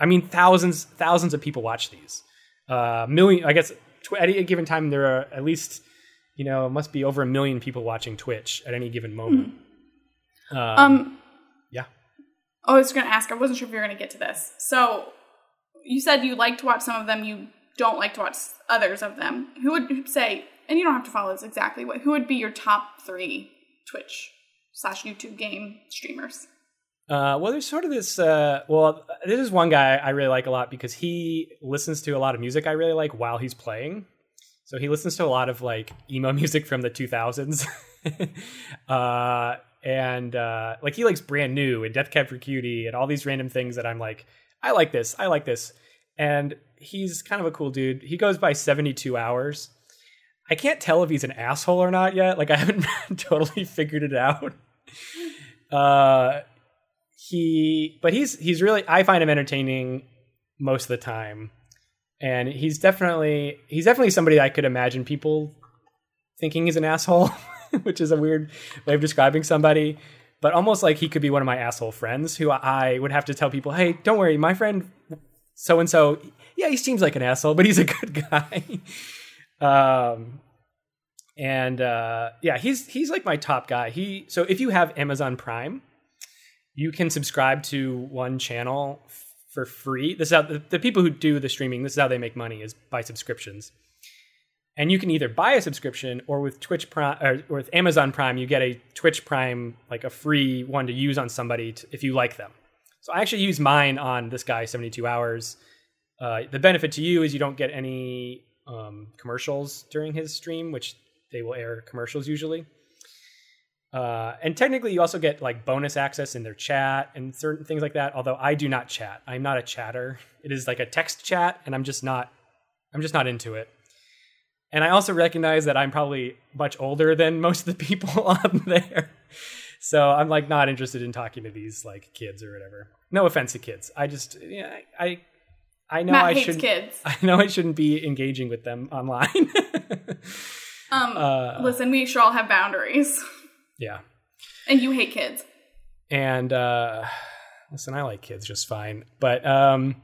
I mean, thousands thousands of people watch these. Uh, million. I guess tw- at a given time there are at least you know it must be over a million people watching Twitch at any given moment. Um, Um, yeah. oh, I was going to ask. I wasn't sure if you were going to get to this. So you said you like to watch some of them. You don't like to watch others of them. Who would say? And you don't have to follow this exactly. What? Who would be your top three Twitch slash YouTube game streamers? Uh, well, there's sort of this. Uh, well, this is one guy I really like a lot because he listens to a lot of music I really like while he's playing. So he listens to a lot of like emo [LAUGHS] music from the 2000s, [LAUGHS] uh, and uh, like he likes brand new and Death Cab for Cutie and all these random things that I'm like, I like this, I like this, and he's kind of a cool dude. He goes by 72 hours. I can't tell if he's an asshole or not yet. Like I haven't [LAUGHS] totally figured it out. Uh, he but he's he's really i find him entertaining most of the time and he's definitely he's definitely somebody i could imagine people thinking he's an asshole [LAUGHS] which is a weird way of describing somebody but almost like he could be one of my asshole friends who i would have to tell people hey don't worry my friend so and so yeah he seems like an asshole but he's a [LAUGHS] good guy um and uh yeah he's he's like my top guy he so if you have amazon prime you can subscribe to one channel for free. This is how the, the people who do the streaming. This is how they make money is by subscriptions. And you can either buy a subscription or with Twitch Prime or with Amazon Prime, you get a Twitch Prime like a free one to use on somebody to, if you like them. So I actually use mine on this guy 72 hours. Uh, the benefit to you is you don't get any um, commercials during his stream, which they will air commercials usually. Uh, and technically, you also get like bonus access in their chat and certain things like that. Although I do not chat, I'm not a chatter. It is like a text chat, and I'm just not, I'm just not into it. And I also recognize that I'm probably much older than most of the [LAUGHS] people on there, so I'm like not interested in talking to these like kids or whatever. No offense to kids, I just, yeah, I, I know Matt I shouldn't. kids. [LAUGHS] I know I shouldn't be engaging with them online. [LAUGHS] Um, Uh, listen, we should all have boundaries, [LAUGHS] yeah. and you hate kids. and uh listen i like kids just fine but um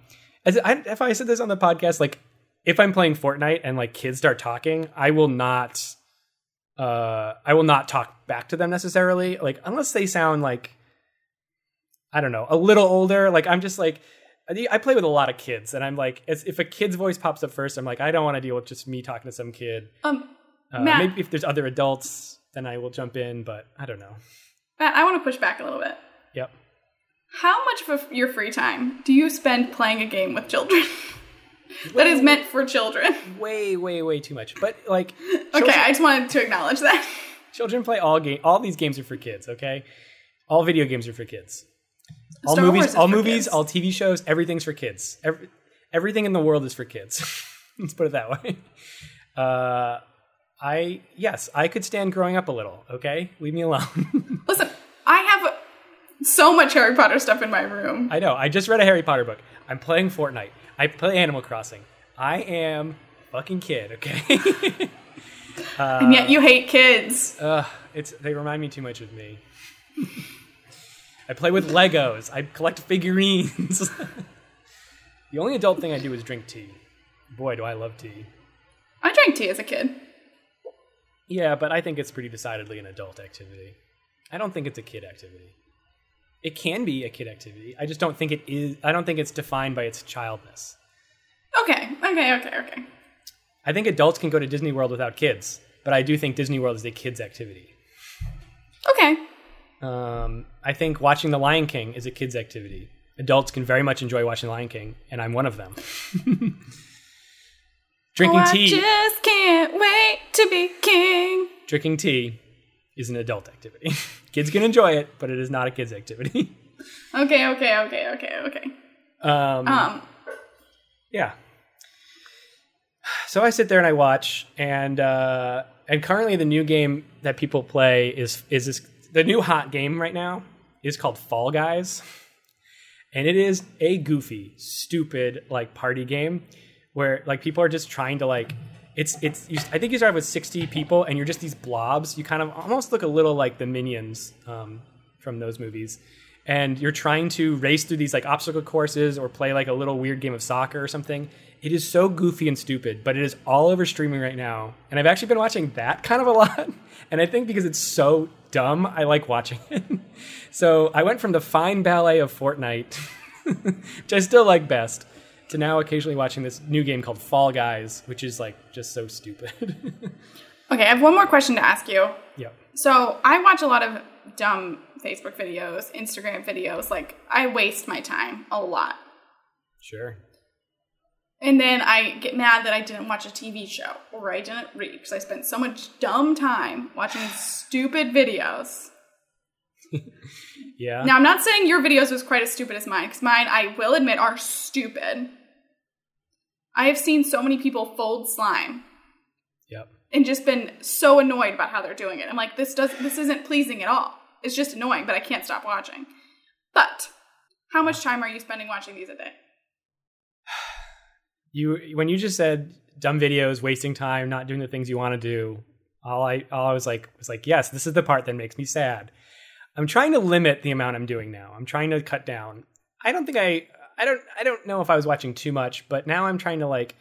as I, if i said this on the podcast like if i'm playing fortnite and like kids start talking i will not uh i will not talk back to them necessarily like unless they sound like i don't know a little older like i'm just like I play with a lot of kids, and I'm like, if a kid's voice pops up first, I'm like, I don't want to deal with just me talking to some kid. Um, Uh, Matt. maybe if there's other adults, then I will jump in, but I don't know. Matt, I want to push back a little bit. Yep. How much of your free time do you spend playing a game with children [LAUGHS] that is meant for children? way, way, way too much. But like, [LAUGHS] Okay, I just wanted to acknowledge that. children play all game. All these games are for kids. Okay, all video games are for kids. All Star movies, all movies, kids. all TV shows. Everything's for kids. Every, everything in the world is for kids. [LAUGHS] Let's put it that way. Uh, I yes, I could stand growing up a little. Okay, leave me alone. [LAUGHS] Listen, I have So much Harry Potter stuff in my room. I know. I just read a Harry Potter book. I'm playing Fortnite. I play Animal Crossing. I am a fucking kid, okay? [LAUGHS] and yet you hate kids. uh, it's they remind me too much of me. I play with Legos. I collect figurines. [LAUGHS] the only adult thing I do is drink tea. Boy, do I love tea. I drank tea as a kid. Yeah, but I think it's pretty decidedly an adult activity. I don't think it's a kid activity. It can be a kid activity. I just don't think it is. I don't think it's defined by its childness. Okay, okay, okay, okay. I think adults can go to Disney World without kids, but I do think Disney World is a kids activity. Okay. Um, I think watching The Lion King is a kids activity. Adults can very much enjoy watching The Lion King, and I'm one of them. [LAUGHS] Drinking oh, tea. I just can't wait to be king. Drinking tea is an adult activity. [LAUGHS] kids can enjoy it, but it is not a kids activity. [LAUGHS] Okay, okay, okay, okay, okay. um, Um, Yeah. So I sit there and I watch, and uh, and currently the new game that people play is is this the new hot game right now is called Fall Guys, and it is a goofy, stupid like party game where like people are just trying to like it's it's you, I think you start with sixty people and you're just these blobs. You kind of almost look a little like the minions um, from those movies and you're trying to race through these like obstacle courses or play like a little weird game of soccer or something. It is so goofy and stupid, but it is all over streaming right now. And I've actually been watching that kind of a lot. [LAUGHS] And I think because it's so dumb, I like watching [LAUGHS] it. so I went from the fine ballet of Fortnite, [LAUGHS] which I still like best, to now occasionally watching this new game called Fall Guys, which is like just so stupid. [LAUGHS] okay, I have one more question to ask you. yep. So I watch a lot of dumb Facebook videos, Instagram videos. Like I waste my time a lot. Sure. And then I get mad that I didn't watch a TV show or I didn't read because I spent so much dumb time watching stupid videos. [LAUGHS] Yeah. Now, I'm not saying your videos was quite as stupid as mine because mine, I will admit, are stupid. I have seen so many people fold slime Yep. and just been so annoyed about how they're doing it. I'm like, this does this isn't pleasing at all. It's just annoying, but I can't stop watching. But how much time are you spending watching these a day? [SIGHS] you when you just said dumb videos, wasting time, not doing the things you want to do, all I all I was like was like, yes, this is the part that makes me sad. I'm trying to limit the amount I'm doing now. I'm trying to cut down. I don't think I I don't I don't know if I was watching too much, but now I'm trying to like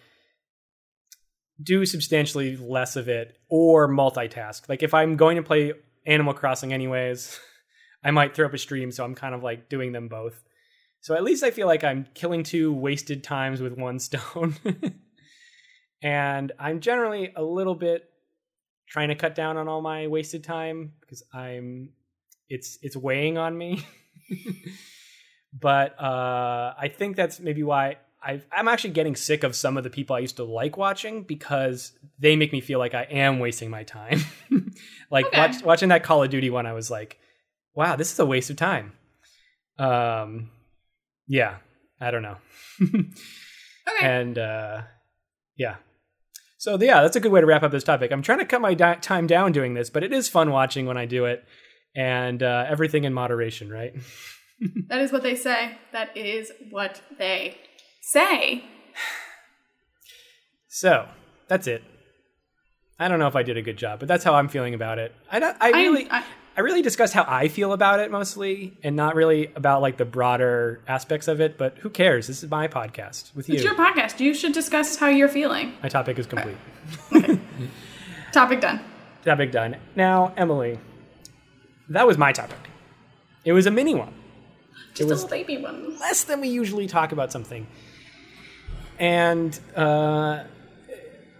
do substantially less of it or multitask. Like if I'm going to play Animal Crossing anyways, [LAUGHS] I might throw up a stream, so I'm kind of like doing them both. So at least I feel like I'm killing two wasted times with one [LAUGHS] stone. and I'm generally a little bit trying to cut down on all my wasted time because I'm it's it's weighing on me. [LAUGHS] but uh, I think that's maybe why i I'm actually getting sick of some of the people I used to like watching because they make me feel like I am wasting my time. [LAUGHS] like Okay. watch, watching that Call of Duty one, I was like, wow, this is a waste of time. Um, yeah, I don't know. [LAUGHS] Okay. and uh, yeah. So yeah, that's a good way to wrap up this topic. I'm trying to cut my di- time down doing this, but it is fun watching when I do it, and uh, everything in moderation, right? [LAUGHS] That is what they say. That is what they say. So that's it. I don't know if I did a good job, but that's how I'm feeling about it. I I really, I- I, really discussed how I feel about it mostly, and not really about like the broader aspects of it. But who cares? This is my podcast with you. It's your podcast. You should discuss how you're feeling. my topic is complete. [LAUGHS] Topic done. topic done. Now, Emily, that was my topic. It was a mini one. Just was- a little baby one. less than we usually talk about something. And uh,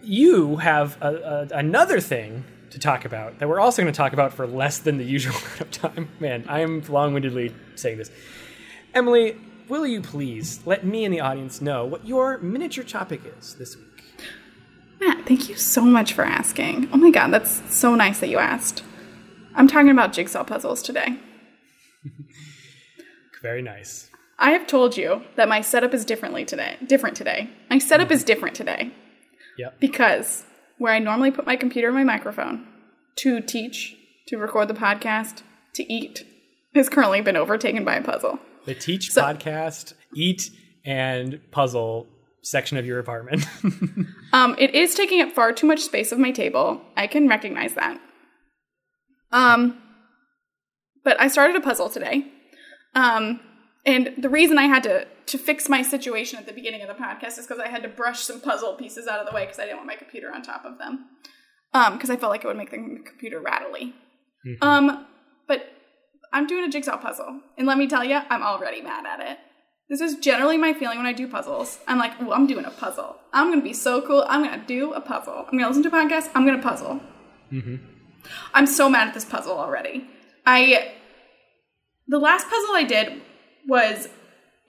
you have a, a, another thing to talk about that we're also going to talk about for less than the usual [LAUGHS] amount of time. Man, I am long windedly saying this. Emily, will you please let me and the audience know what your miniature topic is this week? Matt, thank you so much for asking. Oh my god, that's so nice that you asked. I'm talking about jigsaw puzzles today. [LAUGHS] Very nice. I have told you that my setup is differently today. Different today. My setup is different today Yep. because where I normally put my computer and my microphone to teach, to record the podcast, to eat, has currently been overtaken by a puzzle. The teach So- podcast, eat, and puzzle section of your apartment. [LAUGHS] Um, it is taking up far too much space of my table. I can recognize that. Um, but I started a puzzle today. Um, and the reason I had to to fix my situation at the beginning of the podcast is because I had to brush some puzzle pieces out of the way because I didn't want my computer on top of them. Um, because I felt like it would make the computer rattly. Um, but I'm doing a jigsaw puzzle, and let me tell you, I'm already mad at it. This is generally my feeling when I do puzzles. I'm like, oh, I'm doing a puzzle. I'm gonna be so cool. I'm gonna do a puzzle. I'm gonna listen to a podcast. I'm gonna puzzle. I'm so mad at this puzzle already. I the last puzzle I did was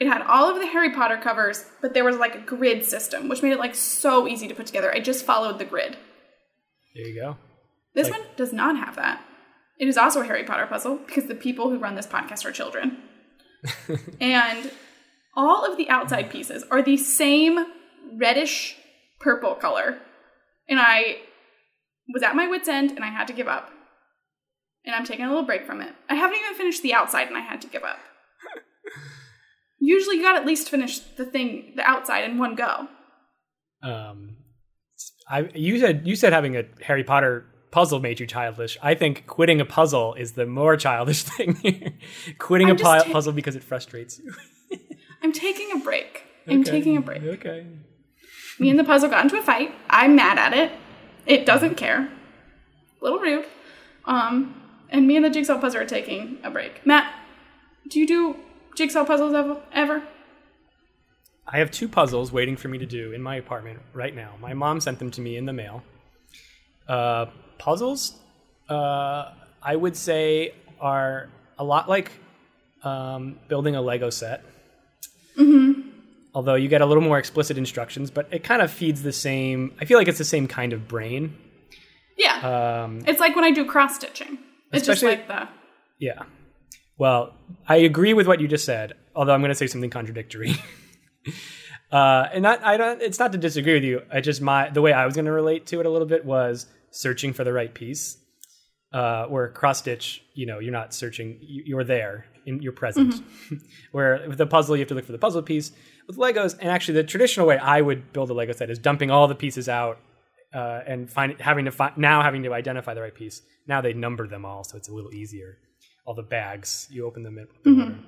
it had all of the Harry Potter covers, but there was like a grid system, which made it like so easy to put together. I just followed the grid. there you go. This Like- one does not have that. It is also a Harry Potter puzzle because the people who run this podcast are children. [LAUGHS] and all of the outside pieces are the same reddish purple color. And I was at my wits' end and I had to give up. And I'm taking a little break from it. I haven't even finished the outside and I had to give up. [LAUGHS] Usually you gotta at least finish the thing, the outside in one go. Um, I you said you said having a Harry Potter puzzle made you childish. I think quitting a puzzle is the more childish [LAUGHS] thing. quitting I'm a pu- ta- puzzle because it frustrates you. [LAUGHS] I'm taking a break. I'm Okay. taking a break. Okay. Me and the puzzle got into a fight. I'm mad at it. It doesn't care. A little rude. Um, and me and the jigsaw puzzle are taking a break. Matt, do you do jigsaw puzzles ever? ever? I have two puzzles waiting for me to do in my apartment right now. My mom sent them to me in the mail. Uh, puzzles, uh, I would say, are a lot like um, building a Lego set. Although you get a little more explicit instructions, but it kind of feeds the same. I feel like it's the same kind of brain. Yeah. Um, it's like when I do cross stitching. It's just like the. Yeah. Well, I agree with what you just said, although I'm going to say something contradictory. [LAUGHS] uh, and not, I don't. It's not to disagree with you. I just my the way I was going to relate to it a little bit was searching for the right piece. Uh, where cross stitch, you know, you're not searching; you, you're there, in, you're present. [LAUGHS] where with the puzzle, you have to look for the puzzle piece. With Legos, and actually, the traditional way I would build a Lego set is dumping all the pieces out uh, and find having to find now having to identify the right piece. Now they number them all, so it's a little easier. All the bags you open them in, order.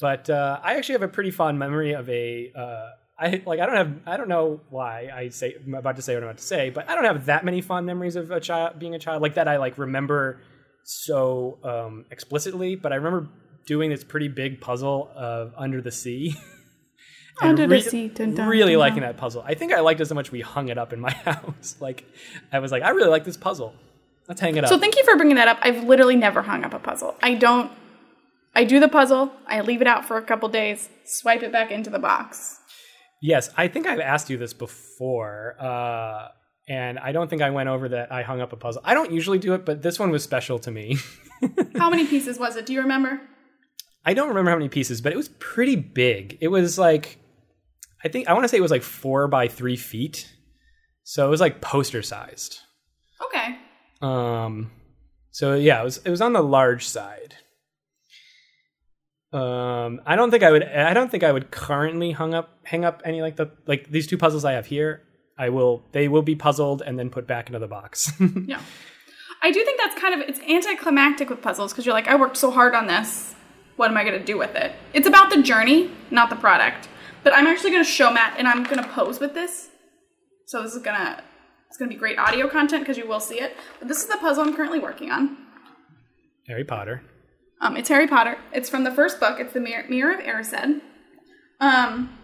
But uh, I actually have a pretty fond memory of a. Uh, I like I don't have I don't know why I say I'm about to say what I'm about to say, but I don't have that many fond memories of a child being a child like that. I like remember so um, explicitly, but I remember doing this pretty big puzzle of Under the Sea. [LAUGHS] Under the sea, dun, dun, really liking that puzzle. I think I liked it so much we hung it up in my [LAUGHS] house. Like, I was like, I really like this puzzle. Let's hang it up. So thank you for bringing that up. I've literally never hung up a puzzle. I don't. I do the puzzle. I leave it out for a couple days. Swipe it back into the box. yes, I think I've asked you this before, uh, and I don't think I went over that I hung up a puzzle. I don't usually do it, but this one was special to me. [LAUGHS] How many pieces was it? Do you remember? I don't remember how many pieces, but it was pretty big. It was like, I think I want to say it was like four by three feet, so it was like poster sized. Okay. Um, so yeah, it was it was on the large side. Um, I don't think I would. I don't think I would currently hung up hang up any like the like these two puzzles I have here. I will. They will be puzzled and then put back into the box. [LAUGHS] Yeah. I do think that's kind of it's anticlimactic with puzzles because you're like, I worked so hard on this. What am I going to do with it? It's about the journey, not the product. But I'm actually going to show Matt, and I'm going to pose with this. So this is gonna it's gonna be great audio content because you will see it. But this is the puzzle I'm currently working on. Harry Potter. Um, it's Harry Potter. It's from the first book. It's the Mirror, Mirror of Erised. Um,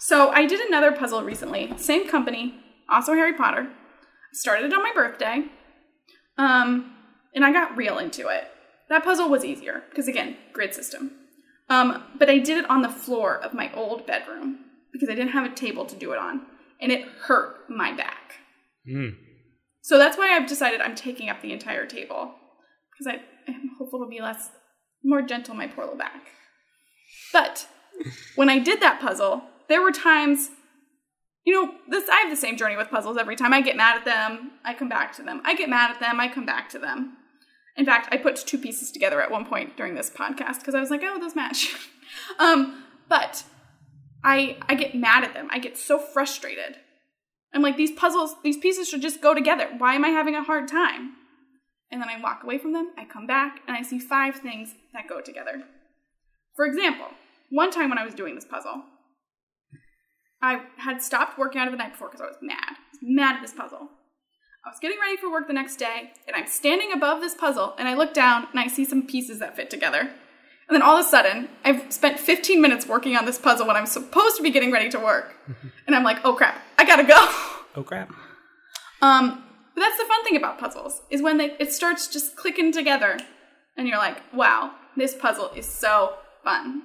so I did another puzzle recently. Same company, also Harry Potter. Started it on my birthday. Um, and I got real into it. That puzzle was easier because again, grid system. Um, but I did it on the floor of my old bedroom because I didn't have a table to do it on, and it hurt my back. Mm. So that's why I've decided I'm taking up the entire table because I am hopeful to be less, more gentle my poor little back. But when I did that puzzle, there were times, you know, this I have the same journey with puzzles every time. I get mad at them, I come back to them. I get mad at them, I come back to them. In fact, I put two pieces together at one point during this podcast because I was like, oh, those match. [LAUGHS] um, but I I get mad at them. I get so frustrated. I'm like, these puzzles, these pieces should just go together. Why am I having a hard time? And then I walk away from them, I come back, and I see five things that go together. For example, one time when I was doing this puzzle, I had stopped working out of the night before because I was mad. I was mad at this puzzle. I was getting ready for work the next day, and I'm standing above this puzzle, and I look down and I see some pieces that fit together. And then all of a sudden, I've spent 15 minutes working on this puzzle when I'm supposed to be getting ready to work. [LAUGHS] and I'm like, oh crap, I gotta go. Oh crap. Um, but that's the fun thing about puzzles, is when they, it starts just clicking together, and you're like, wow, this puzzle is so fun.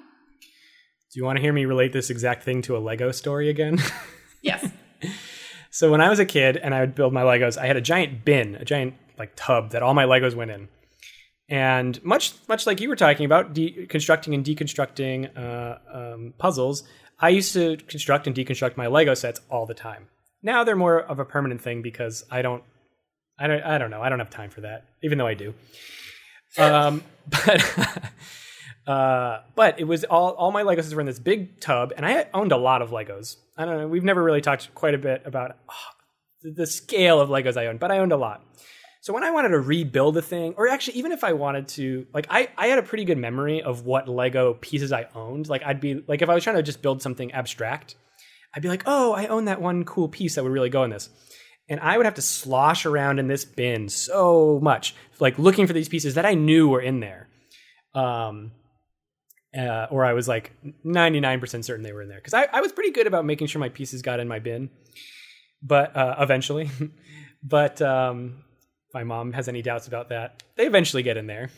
Do you want to hear me relate this exact thing to a Lego story again? [LAUGHS] Yes. So when I was a kid and I would build my Legos, I had a giant bin, a giant like tub that all my Legos went in. And much much like you were talking about de- constructing and deconstructing uh, um, puzzles, I used to construct and deconstruct my Lego sets all the time. Now they're more of a permanent thing because I don't, I don't, I don't know, I don't have time for that, even though I do. Um, [LAUGHS] but uh, but it was all all my Legos were in this big tub, and I owned a lot of Legos. I don't know, we've never really talked quite a bit about oh, the, scale of Legos I owned, but I owned a lot. So when I wanted to rebuild a thing, or actually even if I wanted to, like I, I had a pretty good memory of what Lego pieces I owned. Like I'd be like if I was trying to just build something abstract, I'd be like, oh, I own that one cool piece that would really go in this. And I would have to slosh around in this bin so much, like looking for these pieces that I knew were in there. Um, uh, or I was like 99% certain they were in there. Because I, I was pretty good about making sure my pieces got in my bin, but uh, eventually. [LAUGHS] but um, my mom has any doubts about that. They eventually get in there.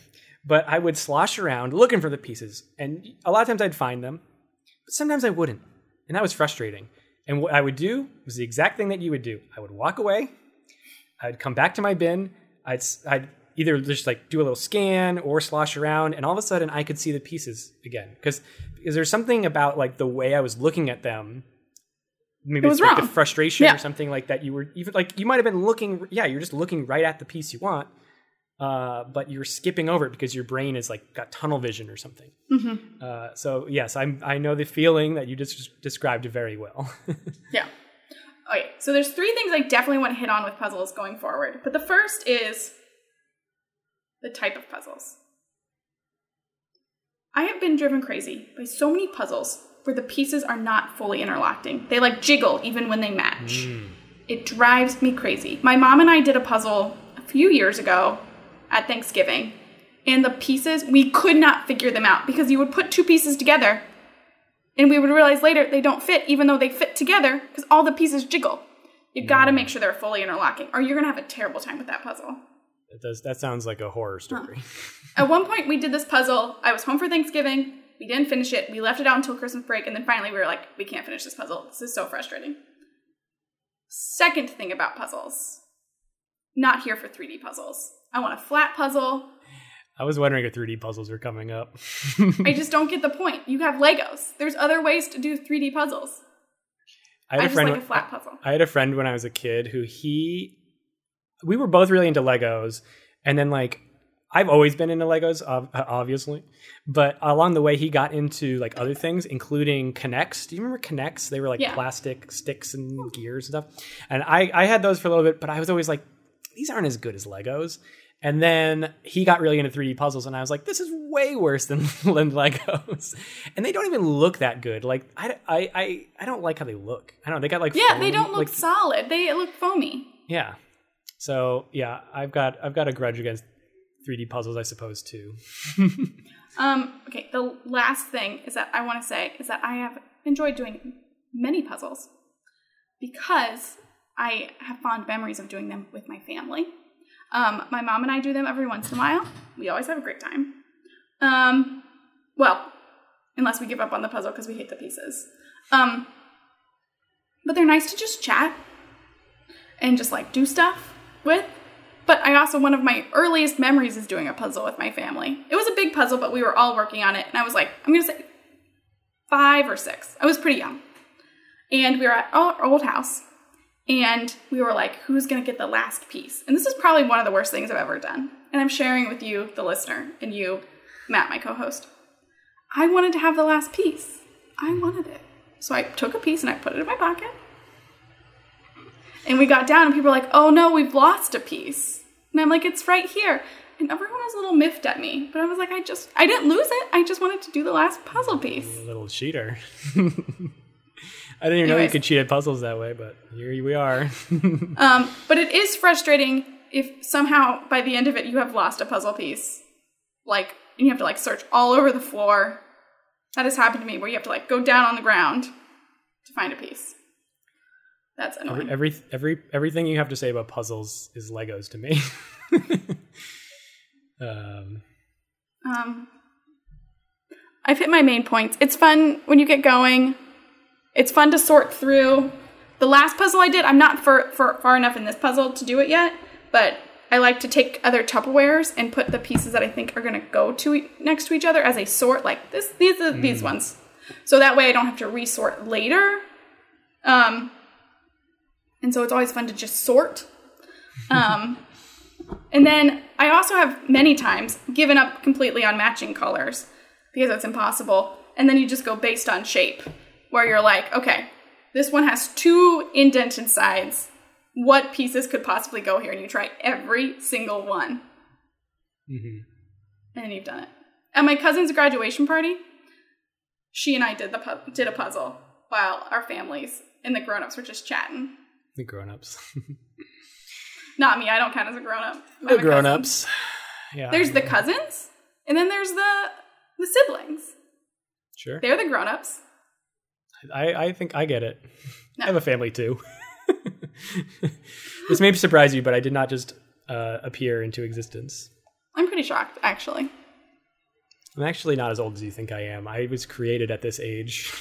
But I would slosh around looking for the pieces. And a lot of times I'd find them, but sometimes I wouldn't. And that was frustrating. And what I would do was the exact thing that you would do. I would walk away. I'd come back to my bin. I'd, I'd either just like do a little scan or slosh around, and all of a sudden I could see the pieces again. Because because there's something about like the way I was looking at them. Maybe It was it's like the wrong. frustration Yeah. or something like that. You were even like you might have been looking. Yeah, you're just looking right at the piece you want, uh, but you're skipping over it because your brain is like got tunnel vision or something. Mm-hmm. Uh, so yes, I'm I know the feeling that you just described very well. [LAUGHS] Yeah. Okay, so there's three things I definitely want to hit on with puzzles going forward. But the first is the type of puzzles. I have been driven crazy by so many puzzles where the pieces are not fully interlocking. They like jiggle even when they match. Hmm. It drives me crazy. My mom and I did a puzzle a few years ago at Thanksgiving, and the pieces, we could not figure them out because you would put two pieces together and we would realize later they don't fit even though they fit together because all the pieces jiggle. You gotta hmm. make sure they're fully interlocking or you're gonna have a terrible time with that puzzle. That does that sounds like a horror story. [LAUGHS] At one point, we did this puzzle. I was home for Thanksgiving. We didn't finish it. We left it out until Christmas break, and then finally we were like, we can't finish this puzzle. This is so frustrating. Second thing about puzzles not here for 3D puzzles. I want a flat puzzle. I was wondering if 3D puzzles were coming up. I just [LAUGHS] don't get the point. You have Legos. There's other ways to do 3D puzzles. I I, had a just friend. like a flat puzzle. I had a friend when I was a kid who he, we were both really into Legos, and then like I've always been into Legos, obviously, but along the way he got into like other things, including K'Nex. Do you remember K'Nex? They were like Yeah. plastic sticks and gears and stuff. And I I had those for a little bit, but I was always like, these aren't as good as Legos. And then he got really into 3D puzzles, and I was like, this is way worse than, [LAUGHS] than Legos. And they don't even look that good. Like, I, I, I, I don't like how they look. I don't know. They got like. Yeah, they don't look like, solid. They look foamy. yeah. So yeah, I've got I've got a grudge against 3D puzzles, I suppose too. [LAUGHS] Um, okay, the last thing is that I want to say is that I have enjoyed doing many puzzles because I have fond memories of doing them with my family. Um, my mom and I do them every once in a while. We always have a great time. Um, well, unless we give up on the puzzle because we hate the pieces. Um, but they're nice to just chat and just like do stuff with. But I also, one of my earliest memories is doing a puzzle with my family. It was a big puzzle, but we were all working on it. And I was like, I'm going to say five or six. I was pretty young. And we were at our old house. And we were like, who's going to get the last piece? And this is probably one of the worst things I've ever done. And I'm sharing with you, the listener, and you, Matt, my co host. I wanted to have the last piece. I wanted it. So I took a piece and I put it in my pocket. And we got down, and people were like, oh no, we've lost a piece. And I'm like, it's right here. And everyone was a little miffed at me. But I was like, I just, I didn't lose it. I just wanted to do the last puzzle piece. A little cheater. [LAUGHS] I didn't even know you could cheat at puzzles that way, but here we are. [LAUGHS] Um, but it is frustrating if somehow by the end of it you have lost a puzzle piece. Like, and you have to like search all over the floor. That has happened to me where you have to like go down on the ground to find a piece. That's annoying. every every everything you have to say about puzzles is Legos to me. [LAUGHS] um, Um, I've hit my main points. It's fun when you get going. It's fun to sort through. The last puzzle I did, I'm not for, for far enough in this puzzle to do it yet, but I like to take other Tupperwares and put the pieces that I think are going to go to e- next to each other as a sort. Like this, these are these ones, so that way I don't have to resort later. Um, and so it's always fun to just sort. Um, and then I also have many times given up completely on matching colors because that's impossible. And then you just go based on shape, where you're like, okay, this one has two indented sides. What pieces could possibly go here? And you try every single one. mhm. And you've done it. At my cousin's graduation party, she and I did the pu- did a puzzle while our families and the grown-ups were just chatting. The grown-ups. [LAUGHS] Not me, I don't count as a grown-up. I'm the cousin. grown-ups. Yeah. There's the cousins, and then there's the the siblings. sure. They're the grown-ups. I, I think I get it. No. I have a family too. [LAUGHS] this may surprise you, but I did not just uh, appear into existence. I'm pretty shocked, actually. I'm actually not as old as you think I am. I was created at this age.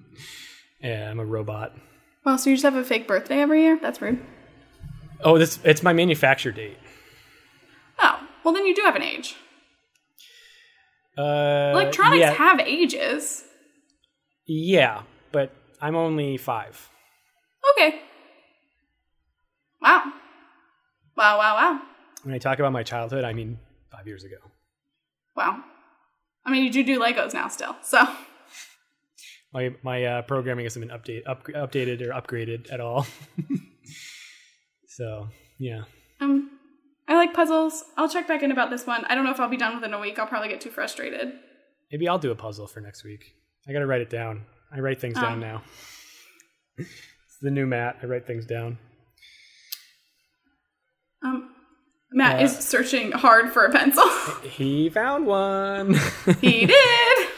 [LAUGHS] yeah, I'm a robot. Well, so you just have a fake birthday every year? That's rude. Oh, this it's my manufacture date. Oh, well then you do have an age. Uh, Electronics yeah, have ages. yeah, but I'm only five. Okay. Wow. Wow, wow, wow. When I talk about my childhood, I mean five years ago. Wow. I mean, you do do Legos now still, so. My my uh, programming hasn't been update up, updated or upgraded at all. [LAUGHS] so yeah, Um, I like puzzles. I'll check back in about this one. I don't know if I'll be done within a week. I'll probably get too frustrated. maybe I'll do a puzzle for next week. I got to write it down. I write things Oh. down now. [LAUGHS] it's the new Matt. I write things down. Um, Matt Uh, is searching hard for a pencil. [LAUGHS] He found one. he did.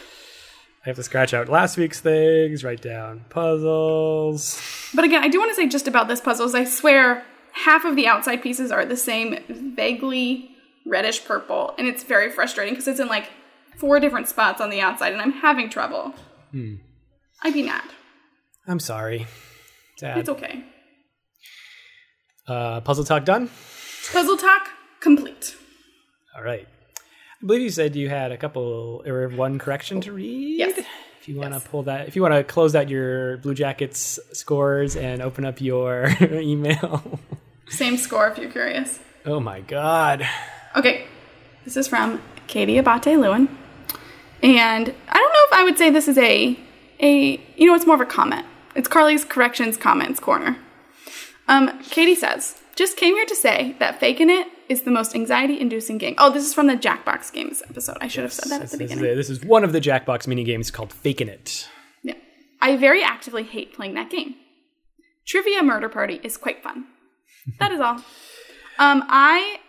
I have to scratch out last week's things, write down puzzles. But again, I do want to say just about this puzzle is I swear half of the outside pieces are the same vaguely reddish purple, and it's very frustrating because it's in like four different spots on the outside, and I'm having trouble. I'd be mad. I'm sorry. Sad. It's okay. Uh, puzzle talk done. Puzzle talk complete. All right. I believe you said you had a couple or one correction to read. Yes. If you want to Yes. pull that, if you want to close out your Blue Jackets scores and open up your [LAUGHS] email. Same score if you're curious. oh my God. Okay, this is from Katie Abate Lewin, and I don't know if I would say this is a a you know it's more of a comment. It's Carly's corrections comments corner. Um, Katie says, "Just came here to say that faking it is the most anxiety-inducing game." Oh, this is from the Jackbox Games episode. I should have said that at This, the this is, beginning. this is one of the Jackbox mini games called Faking It. Yeah. I very actively hate playing that game. Trivia Murder Party is quite fun. [LAUGHS] That is all. Um, I,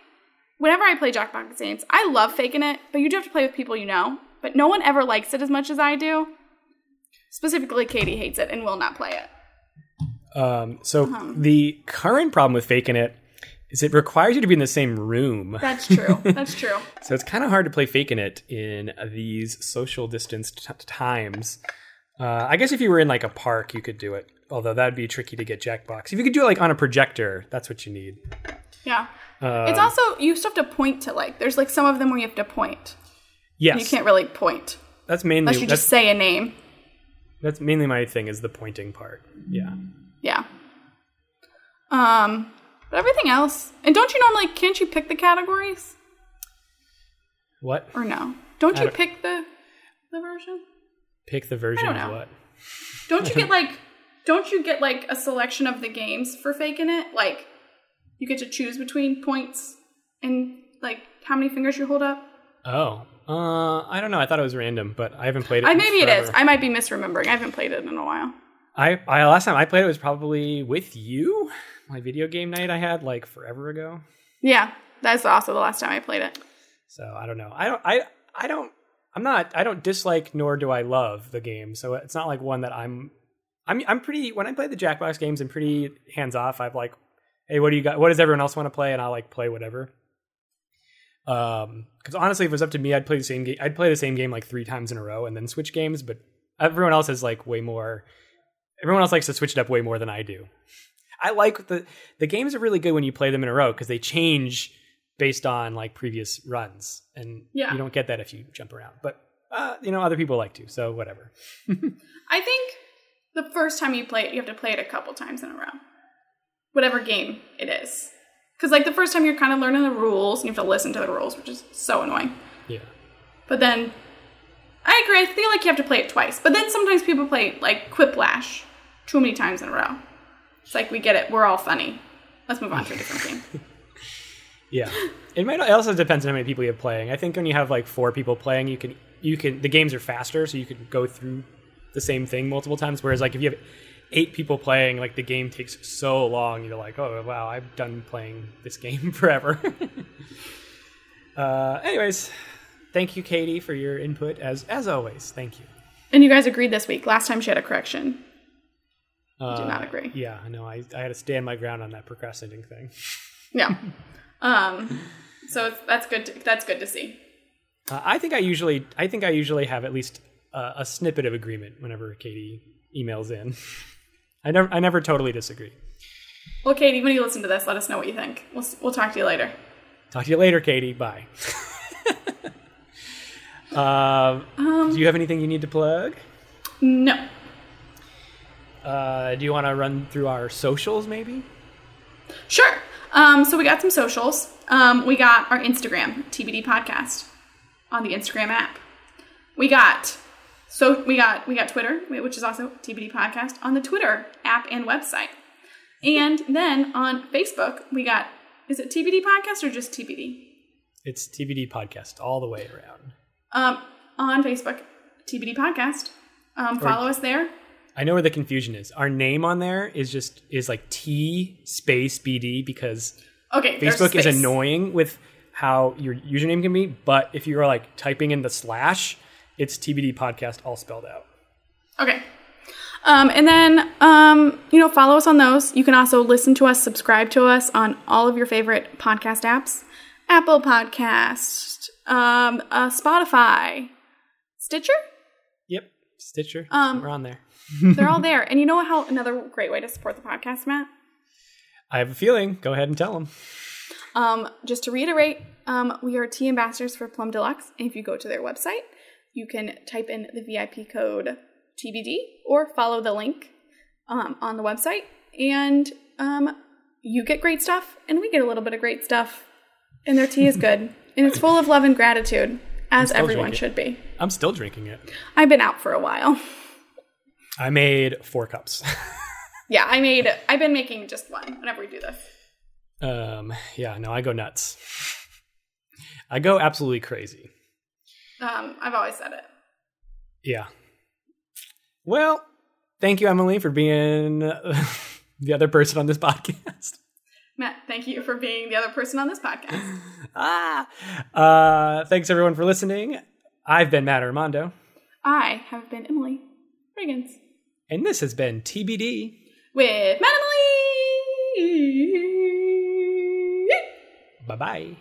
whenever I play Jackbox games, I love faking it, but you do have to play with people you know. But no one ever likes it as much as I do. Specifically, Katie hates it and will not play it. Um, so Uh-huh. the current problem with Faking It is it requires you to be in the same room. That's true. [LAUGHS] That's true. So it's kind of hard to play Faking It in these social distanced t- times. Uh, I guess if you were in like a park, you could do it. Although that'd be tricky to get Jackbox. If you could do it like on a projector, that's what you need. Yeah. Uh, It's also you still have to point to like. There's like some of them where you have to point. yes, You can't really point that's mainly unless you just say a name. that's mainly my thing is the pointing part. Yeah. Yeah. Um, but everything else, and don't you normally can't you pick the categories What? or no? Don't I you don't- pick the the version? Pick the version of what? Don't you get [LAUGHS] like don't you get like a selection of the games for faking it? Like you get to choose between points and like how many fingers you hold up? Oh. Uh, I don't know. I thought it was random, but I haven't played it. I maybe it is. I might be misremembering. I haven't played it in a while. I, I last time I played it was probably with you. My video game night I had like forever ago. Yeah, that's also the last time I played it. So I don't know. I don't. I I don't. I'm not. I don't dislike nor do I love the game. So it's not like one that I'm. I'm. I'm pretty. When I play the Jackbox games, I'm pretty hands off. I'm like, hey, what do you got? What does everyone else want to play? And I'll like play whatever. Um, because honestly, if it was up to me, I'd play the same game. I'd play the same game like three times in a row and then switch games. But everyone else has like way more. Everyone else likes to switch it up way more than I do. I like the the games are really good when you play them in a row because they change based on like previous runs, and Yeah. you don't get that if you jump around. But uh, you know, other people like to, so whatever. [LAUGHS] I think the first time you play it, you have to play it a couple times in a row. Whatever game it is. Because, like, the first time you're kind of learning the rules, and you have to listen to the rules, which is so annoying. Yeah, But then, I agree, I feel like you have to play it twice. But then sometimes people play, like, Quiplash too many times in a row. It's like, we get it, we're all funny. Let's move on to a different game. [LAUGHS] yeah. It might it also depends on how many people you have playing. I think when you have like four people playing, you can you can the games are faster, so you can go through the same thing multiple times. Whereas like if you have eight people playing, like the game takes so long, you're like, oh wow, I've done playing this [LAUGHS] game forever. [LAUGHS] uh, anyways, thank you, Katie, for your input as as always. Thank you. And you guys agreed this week. Last time she had a correction. Uh, do not agree. Yeah, I know. I, I had to stand my ground on that procrastinating thing. [LAUGHS] Yeah. um, so it's, that's good. To, that's good to see. Uh, I think I usually, I think I usually have at least uh, a snippet of agreement whenever Katie emails in. [LAUGHS] I never, I never totally disagree. Well, Katie, when you listen to this, let us know what you think. We'll, we'll talk to you later. Talk to you later, Katie. Bye. [LAUGHS] uh, do you have anything you need to plug? No. Uh, do you want to run through our socials, maybe? Sure. Um, so we got some socials. Um, we got our Instagram, TBD Podcast, on the Instagram app. We got so we got we got Twitter, which is also TBD Podcast on the Twitter app and website. And then on Facebook, we got is it TBD Podcast or just TBD? It's TBD podcast all the way around. Um, on Facebook, TBD Podcast. Um, follow us there. I know where the confusion is. Our name on there is just is like T space BD because Okay, Facebook is annoying with how your username can be, but if you are like typing in the slash, it's TBD podcast all spelled out. Okay. Um, and then, um, you know, follow us on those. You can also listen to us, subscribe to us on all of your favorite podcast apps Apple Podcast, um, uh, Spotify, Stitcher. Yep, Stitcher. Um, we're on there. They're all [LAUGHS] there. And you know how another great way to support the podcast, Matt? I have a feeling. Go ahead and tell them. Um, just to reiterate, um, we are tea ambassadors for Plum Deluxe. And if you go to their website, you can type in the VIP code TBD or follow the link um, on the website, and um, you get great stuff, and we get a little bit of great stuff. And their tea is [LAUGHS] good, and it's full of love and gratitude, as everyone should be. I'm still drinking it. I've been out for a while. I made four cups. [LAUGHS] Yeah, I made. I've been making just one whenever we do this. um, yeah, no, I go nuts. I go absolutely crazy. Um, I've always said it. Yeah. Well, thank you, Emily, for being [LAUGHS] the other person on this [LAUGHS] podcast. Matt, thank you for being the other person on this podcast. [LAUGHS] ah. Uh, thanks everyone for listening. I've been Matt Armando, I have been Emily Riggins. and this has been TBD. with Matt Emily. Bye bye.